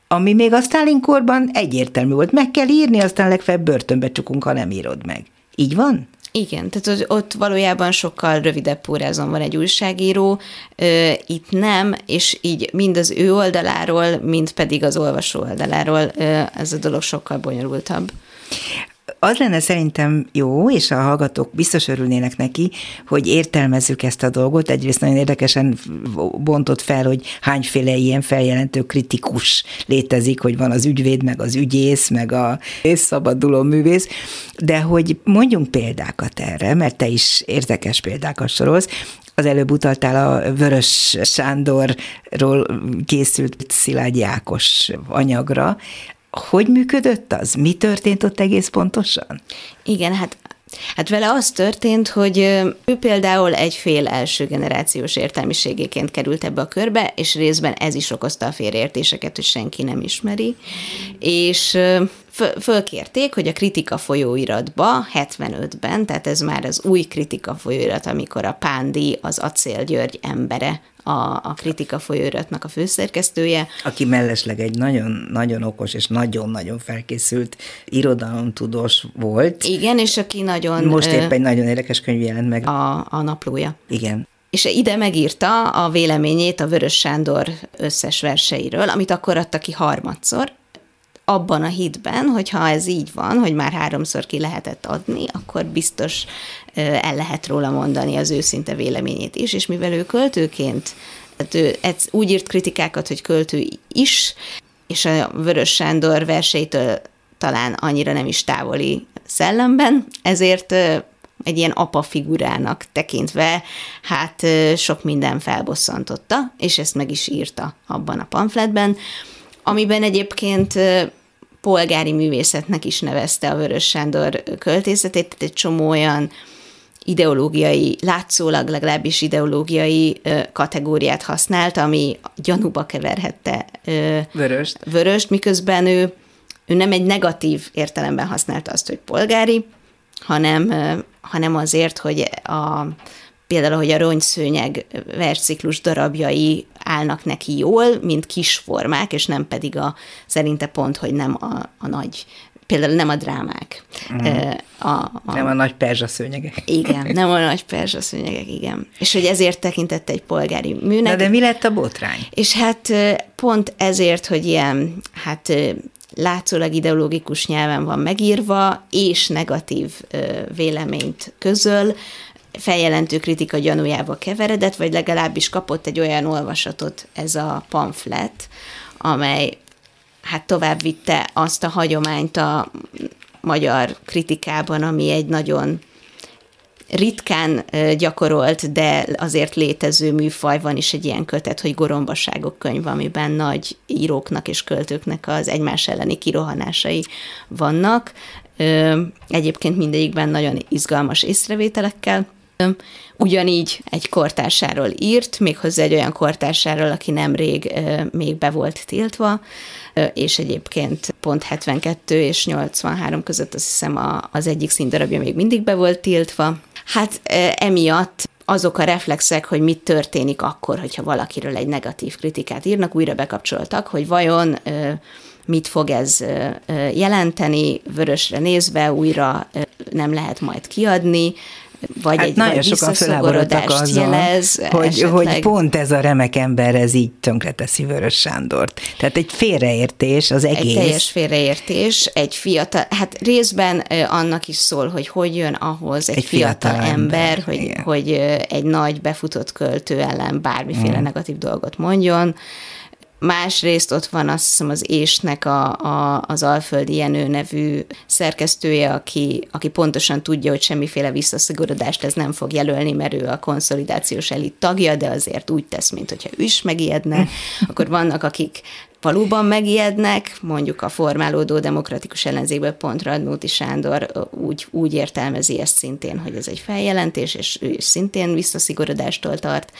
Speaker 1: ami még a Stalin korban egyértelmű volt. Meg kell írni, aztán legfeljebb börtönbe csukunk, ha nem írod meg. Így van?
Speaker 2: Igen, tehát ott valójában sokkal rövidebb pórázon van egy újságíró, itt nem, és így mind az ő oldaláról, mind pedig az olvasó oldaláról ez a dolog sokkal bonyolultabb
Speaker 1: az lenne szerintem jó, és a hallgatók biztos örülnének neki, hogy értelmezzük ezt a dolgot. Egyrészt nagyon érdekesen bontott fel, hogy hányféle ilyen feljelentő kritikus létezik, hogy van az ügyvéd, meg az ügyész, meg a szabaduló művész, de hogy mondjunk példákat erre, mert te is érdekes példákat sorolsz. Az előbb utaltál a Vörös Sándorról készült Szilágyi Ákos anyagra, hogy működött az? Mi történt ott egész pontosan?
Speaker 2: Igen, hát Hát vele az történt, hogy ő például egy fél első generációs értelmiségéként került ebbe a körbe, és részben ez is okozta a félreértéseket, hogy senki nem ismeri, és fölkérték, hogy a kritika folyóiratba 75-ben, tehát ez már az új kritika folyóirat, amikor a Pándi, az Acél György embere a, a kritika folyóiratnak a főszerkesztője.
Speaker 1: Aki mellesleg egy nagyon-nagyon okos és nagyon-nagyon felkészült irodalomtudós volt.
Speaker 2: Igen, és aki nagyon...
Speaker 1: Most épp egy nagyon érdekes könyv jelent meg.
Speaker 2: A, a naplója.
Speaker 1: Igen
Speaker 2: és ide megírta a véleményét a Vörös Sándor összes verseiről, amit akkor adta ki harmadszor, abban a hitben, hogy ha ez így van, hogy már háromszor ki lehetett adni, akkor biztos el lehet róla mondani az őszinte véleményét is, és mivel ő költőként, hát ő úgy írt kritikákat, hogy költő is, és a Vörös Sándor verseitől talán annyira nem is távoli szellemben, ezért egy ilyen apa figurának tekintve, hát sok minden felbosszantotta, és ezt meg is írta abban a pamfletben, amiben egyébként polgári művészetnek is nevezte a Vörös Sándor költészetét, tehát egy csomó olyan ideológiai, látszólag legalábbis ideológiai kategóriát használt, ami gyanúba keverhette
Speaker 1: vöröst.
Speaker 2: vöröst, miközben ő, ő nem egy negatív értelemben használta azt, hogy polgári, hanem, hanem azért, hogy a, például, hogy a rongyszőnyeg versciklus darabjai állnak neki jól, mint kis formák, és nem pedig a, szerinte pont, hogy nem a, a nagy például nem a drámák.
Speaker 1: Mm. A, a, nem a nagy perzsaszőnyegek.
Speaker 2: Igen, nem a nagy perzsaszőnyegek, igen. És hogy ezért tekintette egy polgári műnek.
Speaker 1: Na de mi lett a botrány?
Speaker 2: És hát pont ezért, hogy ilyen, hát látszólag ideológikus nyelven van megírva, és negatív véleményt közöl, feljelentő kritika gyanújába keveredett, vagy legalábbis kapott egy olyan olvasatot ez a pamflet, amely hát tovább vitte azt a hagyományt a magyar kritikában, ami egy nagyon ritkán gyakorolt, de azért létező műfaj van is egy ilyen kötet, hogy Gorombaságok könyv, amiben nagy íróknak és költőknek az egymás elleni kirohanásai vannak. Egyébként mindegyikben nagyon izgalmas észrevételekkel. Ugyanígy egy kortársáról írt, méghozzá egy olyan kortársáról, aki nemrég még be volt tiltva, és egyébként pont 72 és 83 között azt hiszem az egyik színdarabja még mindig be volt tiltva. Hát emiatt azok a reflexek, hogy mit történik akkor, hogyha valakiről egy negatív kritikát írnak, újra bekapcsoltak, hogy vajon mit fog ez jelenteni, vörösre nézve újra nem lehet majd kiadni, vagy hát egy nagyon sokan felháborodtak jelez,
Speaker 1: hogy, hogy pont ez a remek ember ez így tönkreteszi Vörös Sándort. Tehát egy félreértés az egész.
Speaker 2: Egy teljes félreértés, egy fiatal, hát részben annak is szól, hogy hogy jön ahhoz egy, egy fiatal, fiatal ember, ember hogy, hogy egy nagy befutott költő ellen bármiféle mm. negatív dolgot mondjon, Másrészt ott van azt hiszem az Ésnek a, a, az Alföldi Jenő nevű szerkesztője, aki, aki pontosan tudja, hogy semmiféle visszaszigorodást ez nem fog jelölni, mert ő a konszolidációs elit tagja, de azért úgy tesz, mint hogyha ő is megijedne. Akkor vannak, akik valóban megijednek, mondjuk a formálódó demokratikus ellenzékből pont Radnóti Sándor úgy, úgy értelmezi ezt szintén, hogy ez egy feljelentés, és ő is szintén visszaszigorodástól tart.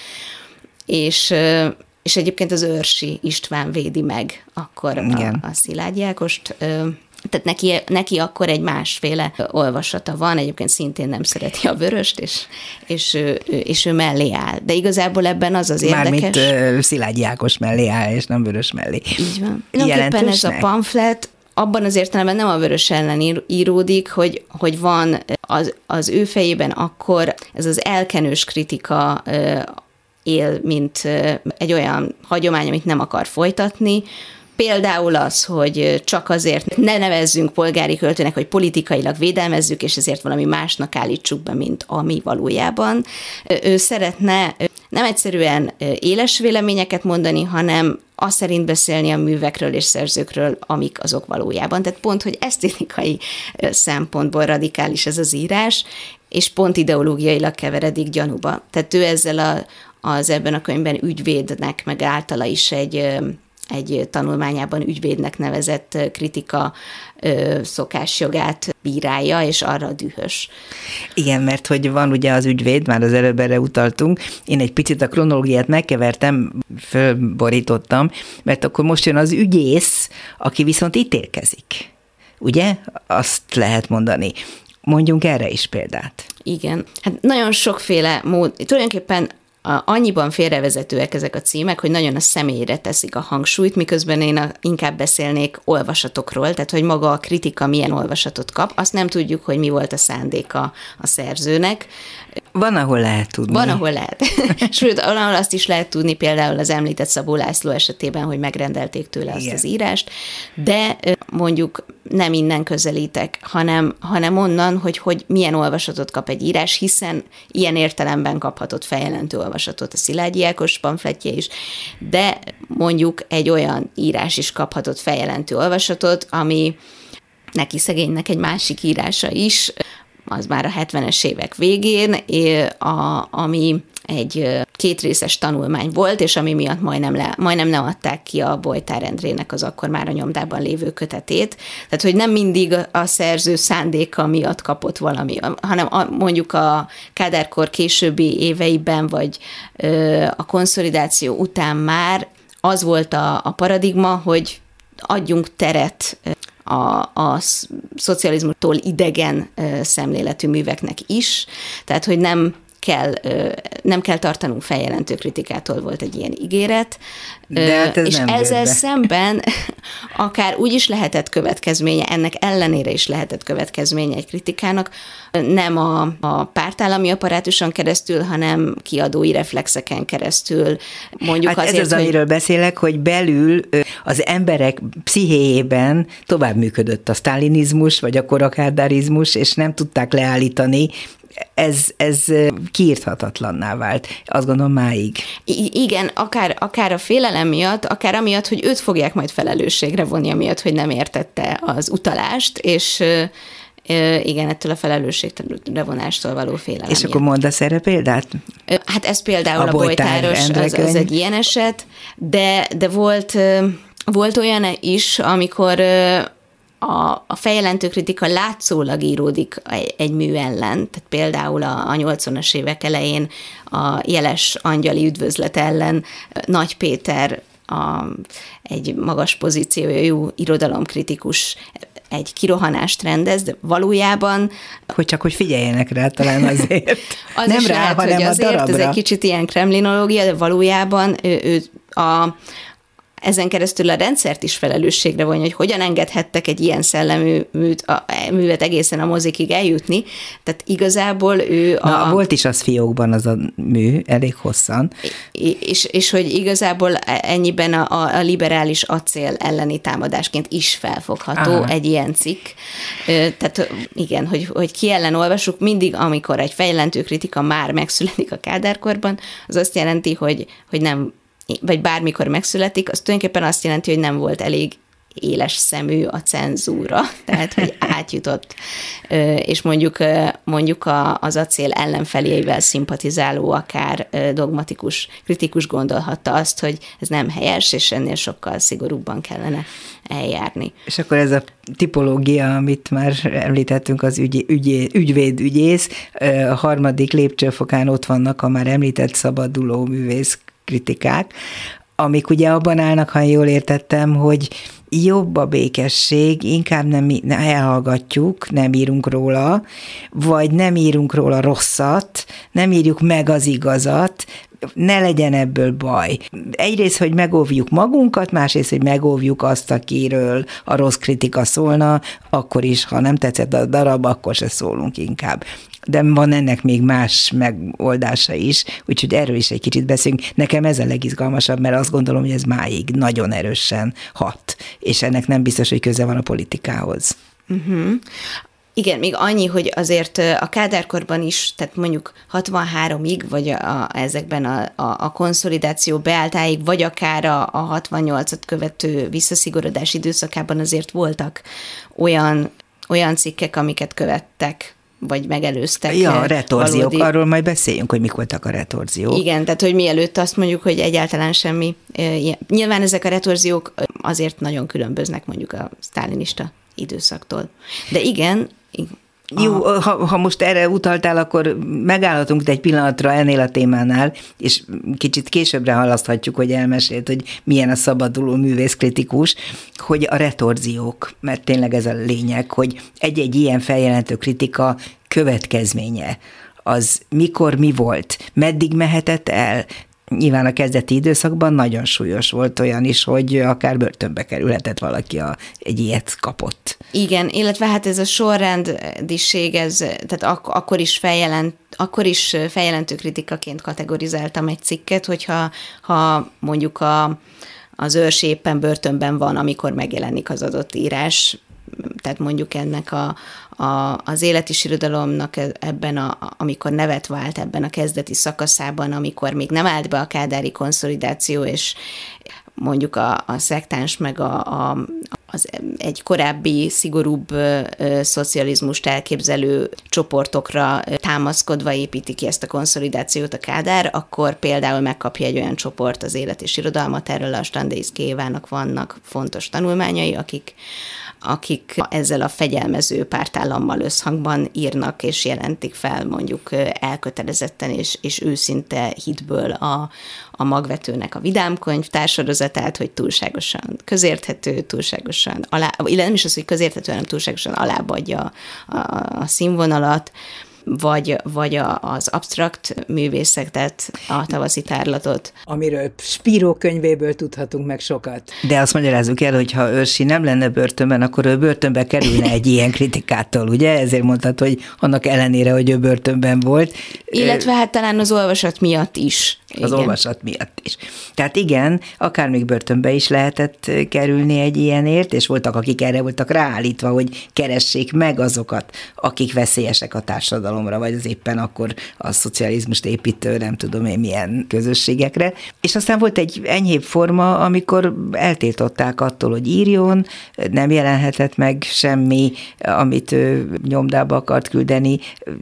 Speaker 2: És és egyébként az őrsi István védi meg akkor Igen. a, a Szilágy Jákost. Tehát neki, neki akkor egy másféle olvasata van, egyébként szintén nem szereti a vöröst, és, és, ő, és ő mellé áll. De igazából ebben az az érdekes...
Speaker 1: Mármint uh, Szilágy Jákos mellé áll, és nem vörös mellé.
Speaker 2: Így van. Tulajdonképpen ez a pamflet abban az értelemben nem a vörös ellen íródik, hogy, hogy van az, az ő fejében akkor ez az elkenős kritika él, mint egy olyan hagyomány, amit nem akar folytatni, Például az, hogy csak azért ne nevezzünk polgári költőnek, hogy politikailag védelmezzük, és ezért valami másnak állítsuk be, mint ami valójában. Ő szeretne nem egyszerűen éles véleményeket mondani, hanem azt szerint beszélni a művekről és szerzőkről, amik azok valójában. Tehát pont, hogy esztétikai szempontból radikális ez az írás, és pont ideológiailag keveredik gyanúba. Tehát ő ezzel a, az ebben a könyvben ügyvédnek, meg általa is egy egy tanulmányában ügyvédnek nevezett kritika szokásjogát bírálja, és arra dühös.
Speaker 1: Igen, mert hogy van ugye az ügyvéd, már az előbb erre utaltunk, én egy picit a kronológiát megkevertem, fölborítottam, mert akkor most jön az ügyész, aki viszont ítélkezik. Ugye? Azt lehet mondani. Mondjunk erre is példát.
Speaker 2: Igen. Hát nagyon sokféle mód, tulajdonképpen annyiban félrevezetőek ezek a címek, hogy nagyon a személyre teszik a hangsúlyt, miközben én a, inkább beszélnék olvasatokról, tehát hogy maga a kritika milyen olvasatot kap, azt nem tudjuk, hogy mi volt a szándéka a szerzőnek.
Speaker 1: Van, ahol lehet tudni.
Speaker 2: Van, ahol lehet. Sőt, ahol azt is lehet tudni, például az említett Szabó László esetében, hogy megrendelték tőle azt Igen. az írást, de mondjuk nem innen közelítek, hanem, hanem onnan, hogy, hogy milyen olvasatot kap egy írás, hiszen ilyen értelemben kaphatott feljelentő olvasatot a Szilágyi Ákos pamfletje is, de mondjuk egy olyan írás is kaphatott feljelentő olvasatot, ami neki szegénynek egy másik írása is, az már a 70-es évek végén, a, ami egy kétrészes tanulmány volt, és ami miatt majdnem, le, majdnem nem adták ki a Bojtár Endrének az akkor már a nyomdában lévő kötetét. Tehát, hogy nem mindig a szerző szándéka miatt kapott valami, hanem a, mondjuk a Kádárkor későbbi éveiben, vagy ö, a konszolidáció után már az volt a, a paradigma, hogy adjunk teret a, a szocializmustól idegen szemléletű műveknek is, tehát hogy nem kell, nem kell tartanunk feljelentő kritikától volt egy ilyen ígéret,
Speaker 1: De hát ez
Speaker 2: és ezzel be. szemben akár úgy is lehetett következménye, ennek ellenére is lehetett következménye egy kritikának, nem a, a pártállami apparátuson keresztül, hanem kiadói reflexeken keresztül. Mondjuk
Speaker 1: hát
Speaker 2: azért,
Speaker 1: ez az, hogy... amiről beszélek, hogy belül az emberek pszichéjében tovább működött a sztálinizmus, vagy a korakádárizmus, és nem tudták leállítani ez, ez kiírthatatlanná vált. Azt gondolom máig.
Speaker 2: I- igen, akár, akár a félelem miatt, akár amiatt, hogy őt fogják majd felelősségre vonni, amiatt, hogy nem értette az utalást, és igen, ettől a felelősségre vonástól való félelem.
Speaker 1: És akkor mondasz erre példát?
Speaker 2: Hát ez például a, a bolytáros, az, az egy ilyen eset, de, de volt, volt olyan is, amikor a, a feljelentő kritika látszólag íródik egy, egy mű ellen, tehát például a, a 80-as évek elején a jeles angyali üdvözlet ellen Nagy Péter a, egy magas pozíciójú irodalomkritikus egy kirohanást rendez, de valójában...
Speaker 1: Hogy csak, hogy figyeljenek rá talán azért.
Speaker 2: az Nem rá, lehet, hanem hogy azért a darabra. ez egy kicsit ilyen kremlinológia, de valójában ő, ő a, ezen keresztül a rendszert is felelősségre vonja, hogy hogyan engedhettek egy ilyen szellemű műt, a, művet egészen a mozikig eljutni. Tehát igazából ő
Speaker 1: a... Na, volt is az fiókban az a mű, elég hosszan.
Speaker 2: És, és hogy igazából ennyiben a, a liberális acél elleni támadásként is felfogható Aha. egy ilyen cikk. Tehát igen, hogy, hogy ki ellen olvasuk, mindig, amikor egy fejlentő kritika már megszületik a kádárkorban, az azt jelenti, hogy, hogy nem vagy bármikor megszületik, az tulajdonképpen azt jelenti, hogy nem volt elég éles szemű a cenzúra, tehát hogy átjutott, és mondjuk, mondjuk az acél ellenfelével szimpatizáló, akár dogmatikus, kritikus gondolhatta azt, hogy ez nem helyes, és ennél sokkal szigorúbban kellene eljárni.
Speaker 1: És akkor ez a tipológia, amit már említettünk, az ügy, ügy, ügyvéd ügyész, a harmadik lépcsőfokán ott vannak a már említett szabaduló művész kritikák, amik ugye abban állnak, ha jól értettem, hogy jobb a békesség, inkább nem elhallgatjuk, nem írunk róla, vagy nem írunk róla rosszat, nem írjuk meg az igazat, ne legyen ebből baj. Egyrészt, hogy megóvjuk magunkat, másrészt, hogy megóvjuk azt, akiről a rossz kritika szólna, akkor is, ha nem tetszett a darab, akkor se szólunk inkább de van ennek még más megoldása is, úgyhogy erről is egy kicsit beszélünk. Nekem ez a legizgalmasabb, mert azt gondolom, hogy ez máig nagyon erősen hat, és ennek nem biztos, hogy köze van a politikához.
Speaker 2: Uh-huh. Igen, még annyi, hogy azért a kádárkorban is, tehát mondjuk 63-ig, vagy a, a, ezekben a, a, a konszolidáció beálltáig, vagy akár a, a 68-at követő visszaszigorodás időszakában azért voltak olyan, olyan cikkek, amiket követtek vagy megelőztek.
Speaker 1: Ja, a retorziók, valódi... arról majd beszéljünk, hogy mik voltak a retorziók.
Speaker 2: Igen, tehát hogy mielőtt azt mondjuk, hogy egyáltalán semmi. Nyilván ezek a retorziók azért nagyon különböznek mondjuk a sztálinista időszaktól. De igen,
Speaker 1: jó, ha, ha most erre utaltál, akkor megállhatunk egy pillanatra ennél a témánál, és kicsit későbbre halaszthatjuk, hogy elmesélt, hogy milyen a szabaduló művészkritikus, hogy a retorziók, mert tényleg ez a lényeg, hogy egy-egy ilyen feljelentő kritika következménye, az mikor mi volt, meddig mehetett el, nyilván a kezdeti időszakban nagyon súlyos volt olyan is, hogy akár börtönbe kerülhetett valaki, a, egy ilyet kapott.
Speaker 2: Igen, illetve hát ez a sorrendiség, ez, tehát ak- akkor is feljelent, akkor is feljelentő kritikaként kategorizáltam egy cikket, hogyha ha mondjuk a, az őrs éppen börtönben van, amikor megjelenik az adott írás, tehát mondjuk ennek a, a, az életis irodalomnak e, ebben, a, amikor nevet vált ebben a kezdeti szakaszában, amikor még nem állt be a kádári konszolidáció, és mondjuk a, a szektáns meg a, a, az egy korábbi, szigorúbb ö, szocializmust elképzelő csoportokra támaszkodva építi ki ezt a konszolidációt a Kádár, akkor például megkapja egy olyan csoport az élet és irodalmat, erről a Standészki Évának vannak fontos tanulmányai, akik akik ezzel a fegyelmező pártállammal összhangban írnak és jelentik fel mondjuk elkötelezetten és, és őszinte hitből a, a magvetőnek a vidámkönyv társorozatát, hogy túlságosan közérthető, túlságosan alá, illetve nem is az, hogy közérthető, hanem túlságosan alábbadja a, a, a színvonalat, vagy, vagy a, az abstrakt művészek, tehát a tavaszi tárlatot.
Speaker 1: Amiről Spiro könyvéből tudhatunk meg sokat. De azt magyarázzuk el, hogy ha Őrsi nem lenne börtönben, akkor ő börtönbe kerülne egy ilyen kritikától, ugye? Ezért mondtad, hogy annak ellenére, hogy ő börtönben volt.
Speaker 2: Illetve hát talán az olvasat miatt is
Speaker 1: az igen. olvasat miatt is. Tehát igen, akár még börtönbe is lehetett kerülni egy ilyenért, és voltak, akik erre voltak ráállítva, hogy keressék meg azokat, akik veszélyesek a társadalomra, vagy az éppen akkor a szocializmust építő, nem tudom én milyen közösségekre. És aztán volt egy enyhébb forma, amikor eltiltották attól, hogy írjon, nem jelenhetett meg semmi, amit ő nyomdába akart küldeni,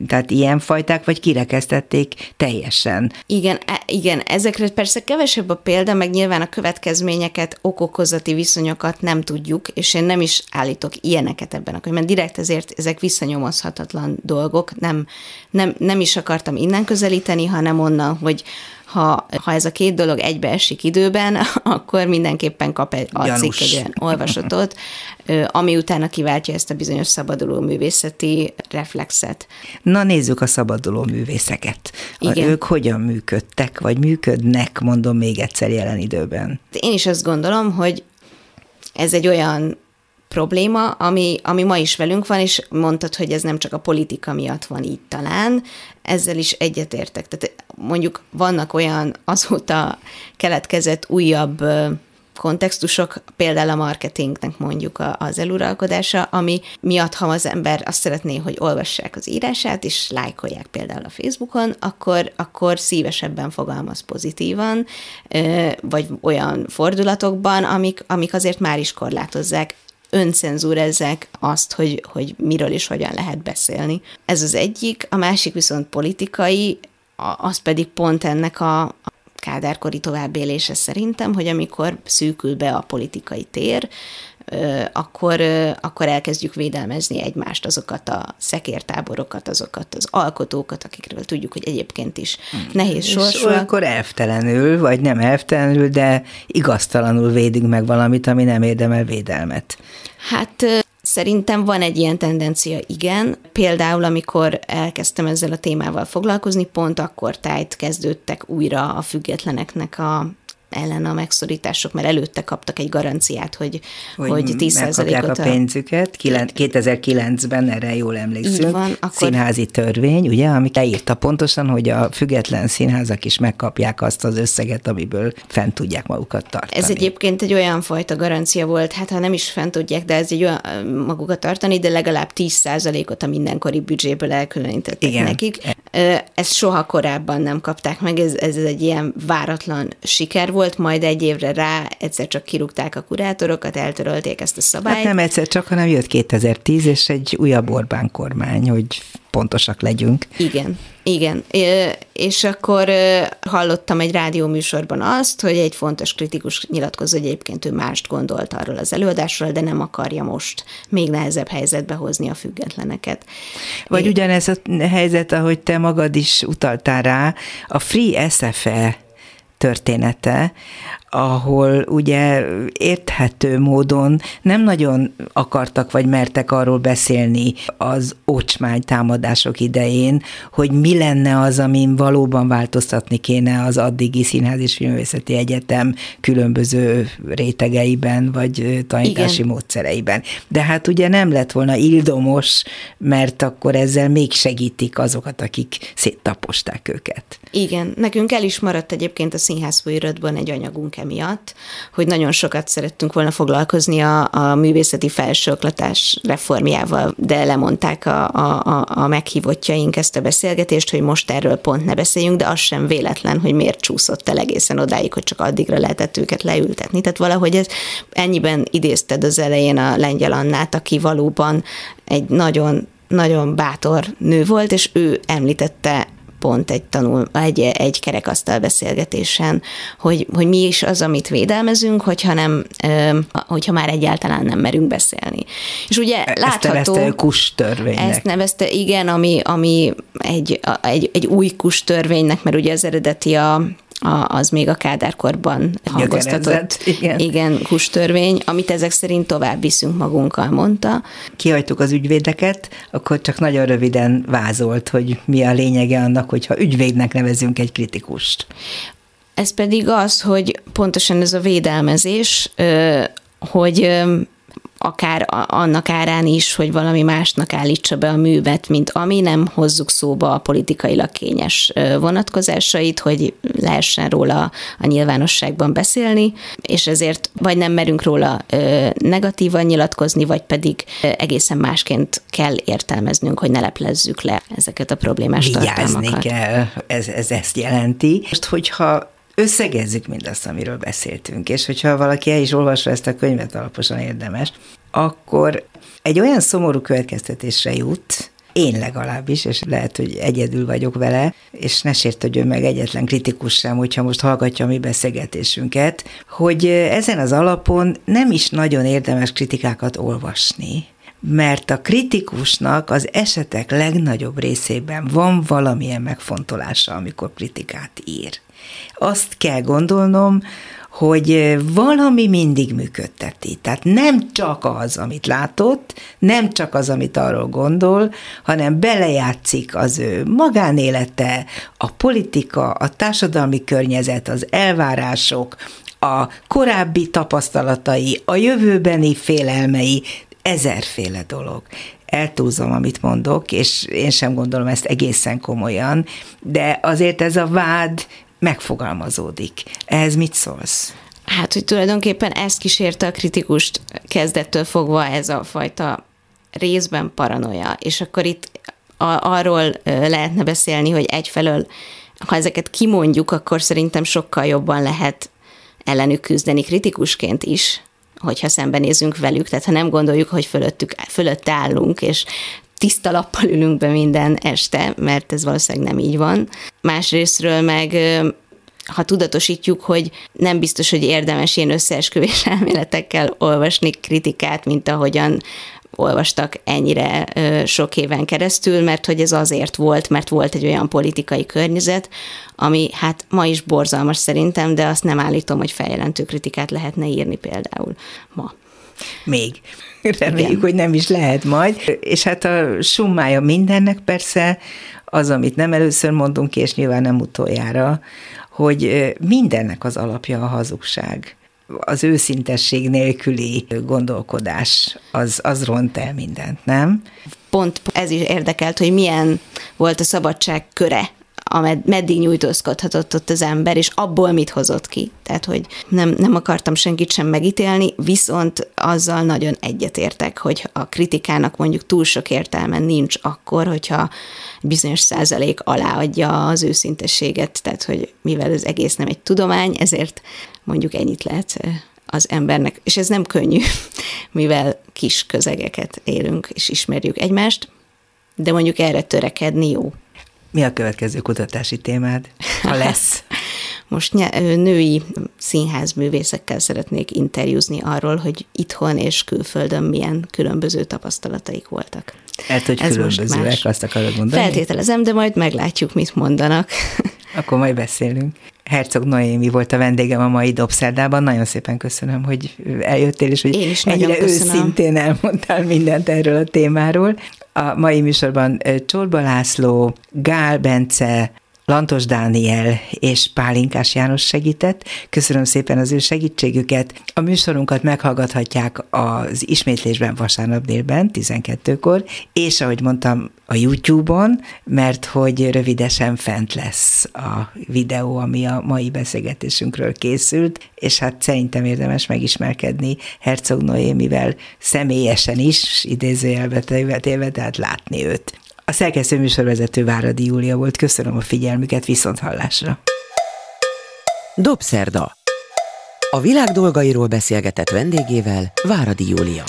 Speaker 1: tehát ilyen fajták, vagy kirekesztették teljesen.
Speaker 2: Igen, e, igen, ezekre persze kevesebb a példa, meg nyilván a következményeket, okokozati viszonyokat nem tudjuk, és én nem is állítok ilyeneket ebben a könyvben. Direkt ezért ezek visszanyomozhatatlan dolgok, nem, nem, nem is akartam innen közelíteni, hanem onnan, hogy ha, ha ez a két dolog egybeesik időben, akkor mindenképpen kap egy a cikk egy olyan olvasatot, ami utána kiváltja ezt a bizonyos szabaduló művészeti reflexet.
Speaker 1: Na nézzük a szabaduló művészeket. Igen. Ők hogyan működtek, vagy működnek, mondom még egyszer jelen időben.
Speaker 2: Én is azt gondolom, hogy ez egy olyan probléma, ami, ami ma is velünk van, és mondtad, hogy ez nem csak a politika miatt van így talán, ezzel is egyetértek. Tehát mondjuk vannak olyan azóta keletkezett újabb kontextusok, például a marketingnek mondjuk az eluralkodása, ami miatt, ha az ember azt szeretné, hogy olvassák az írását, és lájkolják például a Facebookon, akkor, akkor szívesebben fogalmaz pozitívan, vagy olyan fordulatokban, amik, amik azért már is korlátozzák öncenzúrezzek azt, hogy, hogy miről is hogyan lehet beszélni. Ez az egyik, a másik viszont politikai, az pedig pont ennek a, kádárkori továbbélése szerintem, hogy amikor szűkül be a politikai tér, akkor, akkor elkezdjük védelmezni egymást, azokat a szekértáborokat, azokat az alkotókat, akikről tudjuk, hogy egyébként is hmm. nehéz sorsú.
Speaker 1: akkor elvtelenül, vagy nem elvtelenül, de igaztalanul védünk meg valamit, ami nem érdemel védelmet.
Speaker 2: Hát Szerintem van egy ilyen tendencia, igen. Például, amikor elkezdtem ezzel a témával foglalkozni, pont akkor tájt kezdődtek újra a függetleneknek a ellen a megszorítások, mert előtte kaptak egy garanciát, hogy, hogy, hogy 10%-ot
Speaker 1: a pénzüket. 2009-ben erre jól emlékszünk. van, akkor... Színházi törvény, ugye, ami leírta pontosan, hogy a független színházak is megkapják azt az összeget, amiből fent tudják magukat tartani.
Speaker 2: Ez egyébként egy olyan fajta garancia volt, hát ha nem is fent tudják, de ez egy olyan magukat tartani, de legalább 10%-ot a mindenkori büdzséből elkülönítettek Igen. nekik. Ezt soha korábban nem kapták meg, ez, ez egy ilyen váratlan siker volt, majd egy évre rá egyszer csak kirúgták a kurátorokat, eltörölték ezt a szabályt. Hát
Speaker 1: nem egyszer csak, hanem jött 2010, és egy újabb Orbán kormány, hogy pontosak legyünk.
Speaker 2: Igen, igen. És akkor hallottam egy rádióműsorban azt, hogy egy fontos kritikus nyilatkozó, hogy egyébként ő mást gondolt arról az előadásról, de nem akarja most még nehezebb helyzetbe hozni a függetleneket.
Speaker 1: Vagy Én... ugyanez a helyzet, ahogy te magad is utaltál rá, a Free SFE története, ahol ugye érthető módon nem nagyon akartak vagy mertek arról beszélni az ocsmány támadások idején, hogy mi lenne az, amin valóban változtatni kéne az addigi Színház és Filmvészeti Egyetem különböző rétegeiben, vagy tanítási Igen. módszereiben. De hát ugye nem lett volna ildomos, mert akkor ezzel még segítik azokat, akik széttaposták őket.
Speaker 2: Igen, nekünk el is maradt egyébként a színház folyóiratban egy anyagunk emiatt, hogy nagyon sokat szerettünk volna foglalkozni a, a művészeti felsőoklatás reformjával, de lemondták a, a, a meghívottjaink ezt a beszélgetést, hogy most erről pont ne beszéljünk, de az sem véletlen, hogy miért csúszott el egészen odáig, hogy csak addigra lehetett őket leültetni. Tehát valahogy ez ennyiben idézted az elején a lengyel Annát, aki valóban egy nagyon nagyon bátor nő volt, és ő említette pont egy, tanul, egy, egy kerekasztal beszélgetésen, hogy, hogy mi is az, amit védelmezünk, hogyha, nem, hogyha már egyáltalán nem merünk beszélni. És ugye
Speaker 1: ezt látható... Ezt nevezte kus törvénynek.
Speaker 2: Ezt nevezte, igen, ami, ami egy, egy, egy új kus törvénynek, mert ugye az eredeti a a, az még a kádárkorban hangoztatott igen. igen, hústörvény, amit ezek szerint tovább viszünk magunkkal, mondta.
Speaker 1: Kihagytuk az ügyvédeket, akkor csak nagyon röviden vázolt, hogy mi a lényege annak, hogyha ügyvédnek nevezünk egy kritikust.
Speaker 2: Ez pedig az, hogy pontosan ez a védelmezés, hogy akár annak árán is, hogy valami másnak állítsa be a művet, mint ami nem hozzuk szóba a politikailag kényes vonatkozásait, hogy lehessen róla a nyilvánosságban beszélni, és ezért vagy nem merünk róla negatívan nyilatkozni, vagy pedig egészen másként kell értelmeznünk, hogy ne leplezzük le ezeket a problémás
Speaker 1: Vigyázni
Speaker 2: tartalmakat.
Speaker 1: kell, ez, ez ezt jelenti. Most, hogyha összegezzük mindazt, amiről beszéltünk, és hogyha valaki el is olvassa ezt a könyvet, alaposan érdemes, akkor egy olyan szomorú következtetésre jut, én legalábbis, és lehet, hogy egyedül vagyok vele, és ne sértődjön meg egyetlen kritikus sem, hogyha most hallgatja a mi beszélgetésünket, hogy ezen az alapon nem is nagyon érdemes kritikákat olvasni, mert a kritikusnak az esetek legnagyobb részében van valamilyen megfontolása, amikor kritikát ír. Azt kell gondolnom, hogy valami mindig működteti. Tehát nem csak az, amit látott, nem csak az, amit arról gondol, hanem belejátszik az ő magánélete, a politika, a társadalmi környezet, az elvárások, a korábbi tapasztalatai, a jövőbeni félelmei, ezerféle dolog. Eltúlzom, amit mondok, és én sem gondolom ezt egészen komolyan, de azért ez a vád megfogalmazódik. Ehhez mit szólsz?
Speaker 2: Hát, hogy tulajdonképpen ezt kísérte a kritikust kezdettől fogva ez a fajta részben paranoia, és akkor itt a, arról lehetne beszélni, hogy egyfelől, ha ezeket kimondjuk, akkor szerintem sokkal jobban lehet ellenük küzdeni kritikusként is, hogyha szembenézünk velük, tehát ha nem gondoljuk, hogy fölöttük, fölött állunk, és tiszta lappal ülünk be minden este, mert ez valószínűleg nem így van. Másrésztről meg ha tudatosítjuk, hogy nem biztos, hogy érdemes ilyen összeesküvés elméletekkel olvasni kritikát, mint ahogyan olvastak ennyire sok éven keresztül, mert hogy ez azért volt, mert volt egy olyan politikai környezet, ami hát ma is borzalmas szerintem, de azt nem állítom, hogy feljelentő kritikát lehetne írni például ma.
Speaker 1: Még. Reméljük, Igen. hogy nem is lehet majd. És hát a summája mindennek persze az, amit nem először mondunk, és nyilván nem utoljára, hogy mindennek az alapja a hazugság. Az őszintesség nélküli gondolkodás, az, az ront el mindent, nem?
Speaker 2: Pont ez is érdekelt, hogy milyen volt a szabadság köre amed, meddig nyújtózkodhatott ott az ember, és abból mit hozott ki. Tehát, hogy nem, nem akartam senkit sem megítélni, viszont azzal nagyon egyetértek, hogy a kritikának mondjuk túl sok értelme nincs akkor, hogyha bizonyos százalék alá adja az őszintességet, tehát, hogy mivel az egész nem egy tudomány, ezért mondjuk ennyit lehet az embernek, és ez nem könnyű, mivel kis közegeket élünk és ismerjük egymást, de mondjuk erre törekedni jó.
Speaker 1: Mi a következő kutatási témád, ha lesz?
Speaker 2: Most női színházművészekkel szeretnék interjúzni arról, hogy itthon és külföldön milyen különböző tapasztalataik voltak.
Speaker 1: Hát, hogy Ez különbözőek, azt akarod mondani?
Speaker 2: Feltételezem, de majd meglátjuk, mit mondanak.
Speaker 1: Akkor majd beszélünk. Herzog Noémi volt a vendégem a mai Dobszerdában. Nagyon szépen köszönöm, hogy eljöttél, és hogy
Speaker 2: Én is
Speaker 1: ennyire
Speaker 2: köszönöm.
Speaker 1: őszintén elmondtál mindent erről a témáról. A mai műsorban Csorba László, Gál Bence, Lantos Dániel és Pálinkás János segített. Köszönöm szépen az ő segítségüket. A műsorunkat meghallgathatják az ismétlésben vasárnap délben, 12-kor, és ahogy mondtam, a YouTube-on, mert hogy rövidesen fent lesz a videó, ami a mai beszélgetésünkről készült, és hát szerintem érdemes megismerkedni Herzog Noémivel személyesen is, idézőjelbe téve, tehát látni őt. A szerkesztő műsorvezető Váradi Júlia volt. Köszönöm a figyelmüket, viszont hallásra.
Speaker 3: Dobszerda. A világ dolgairól beszélgetett vendégével Váradi Júlia.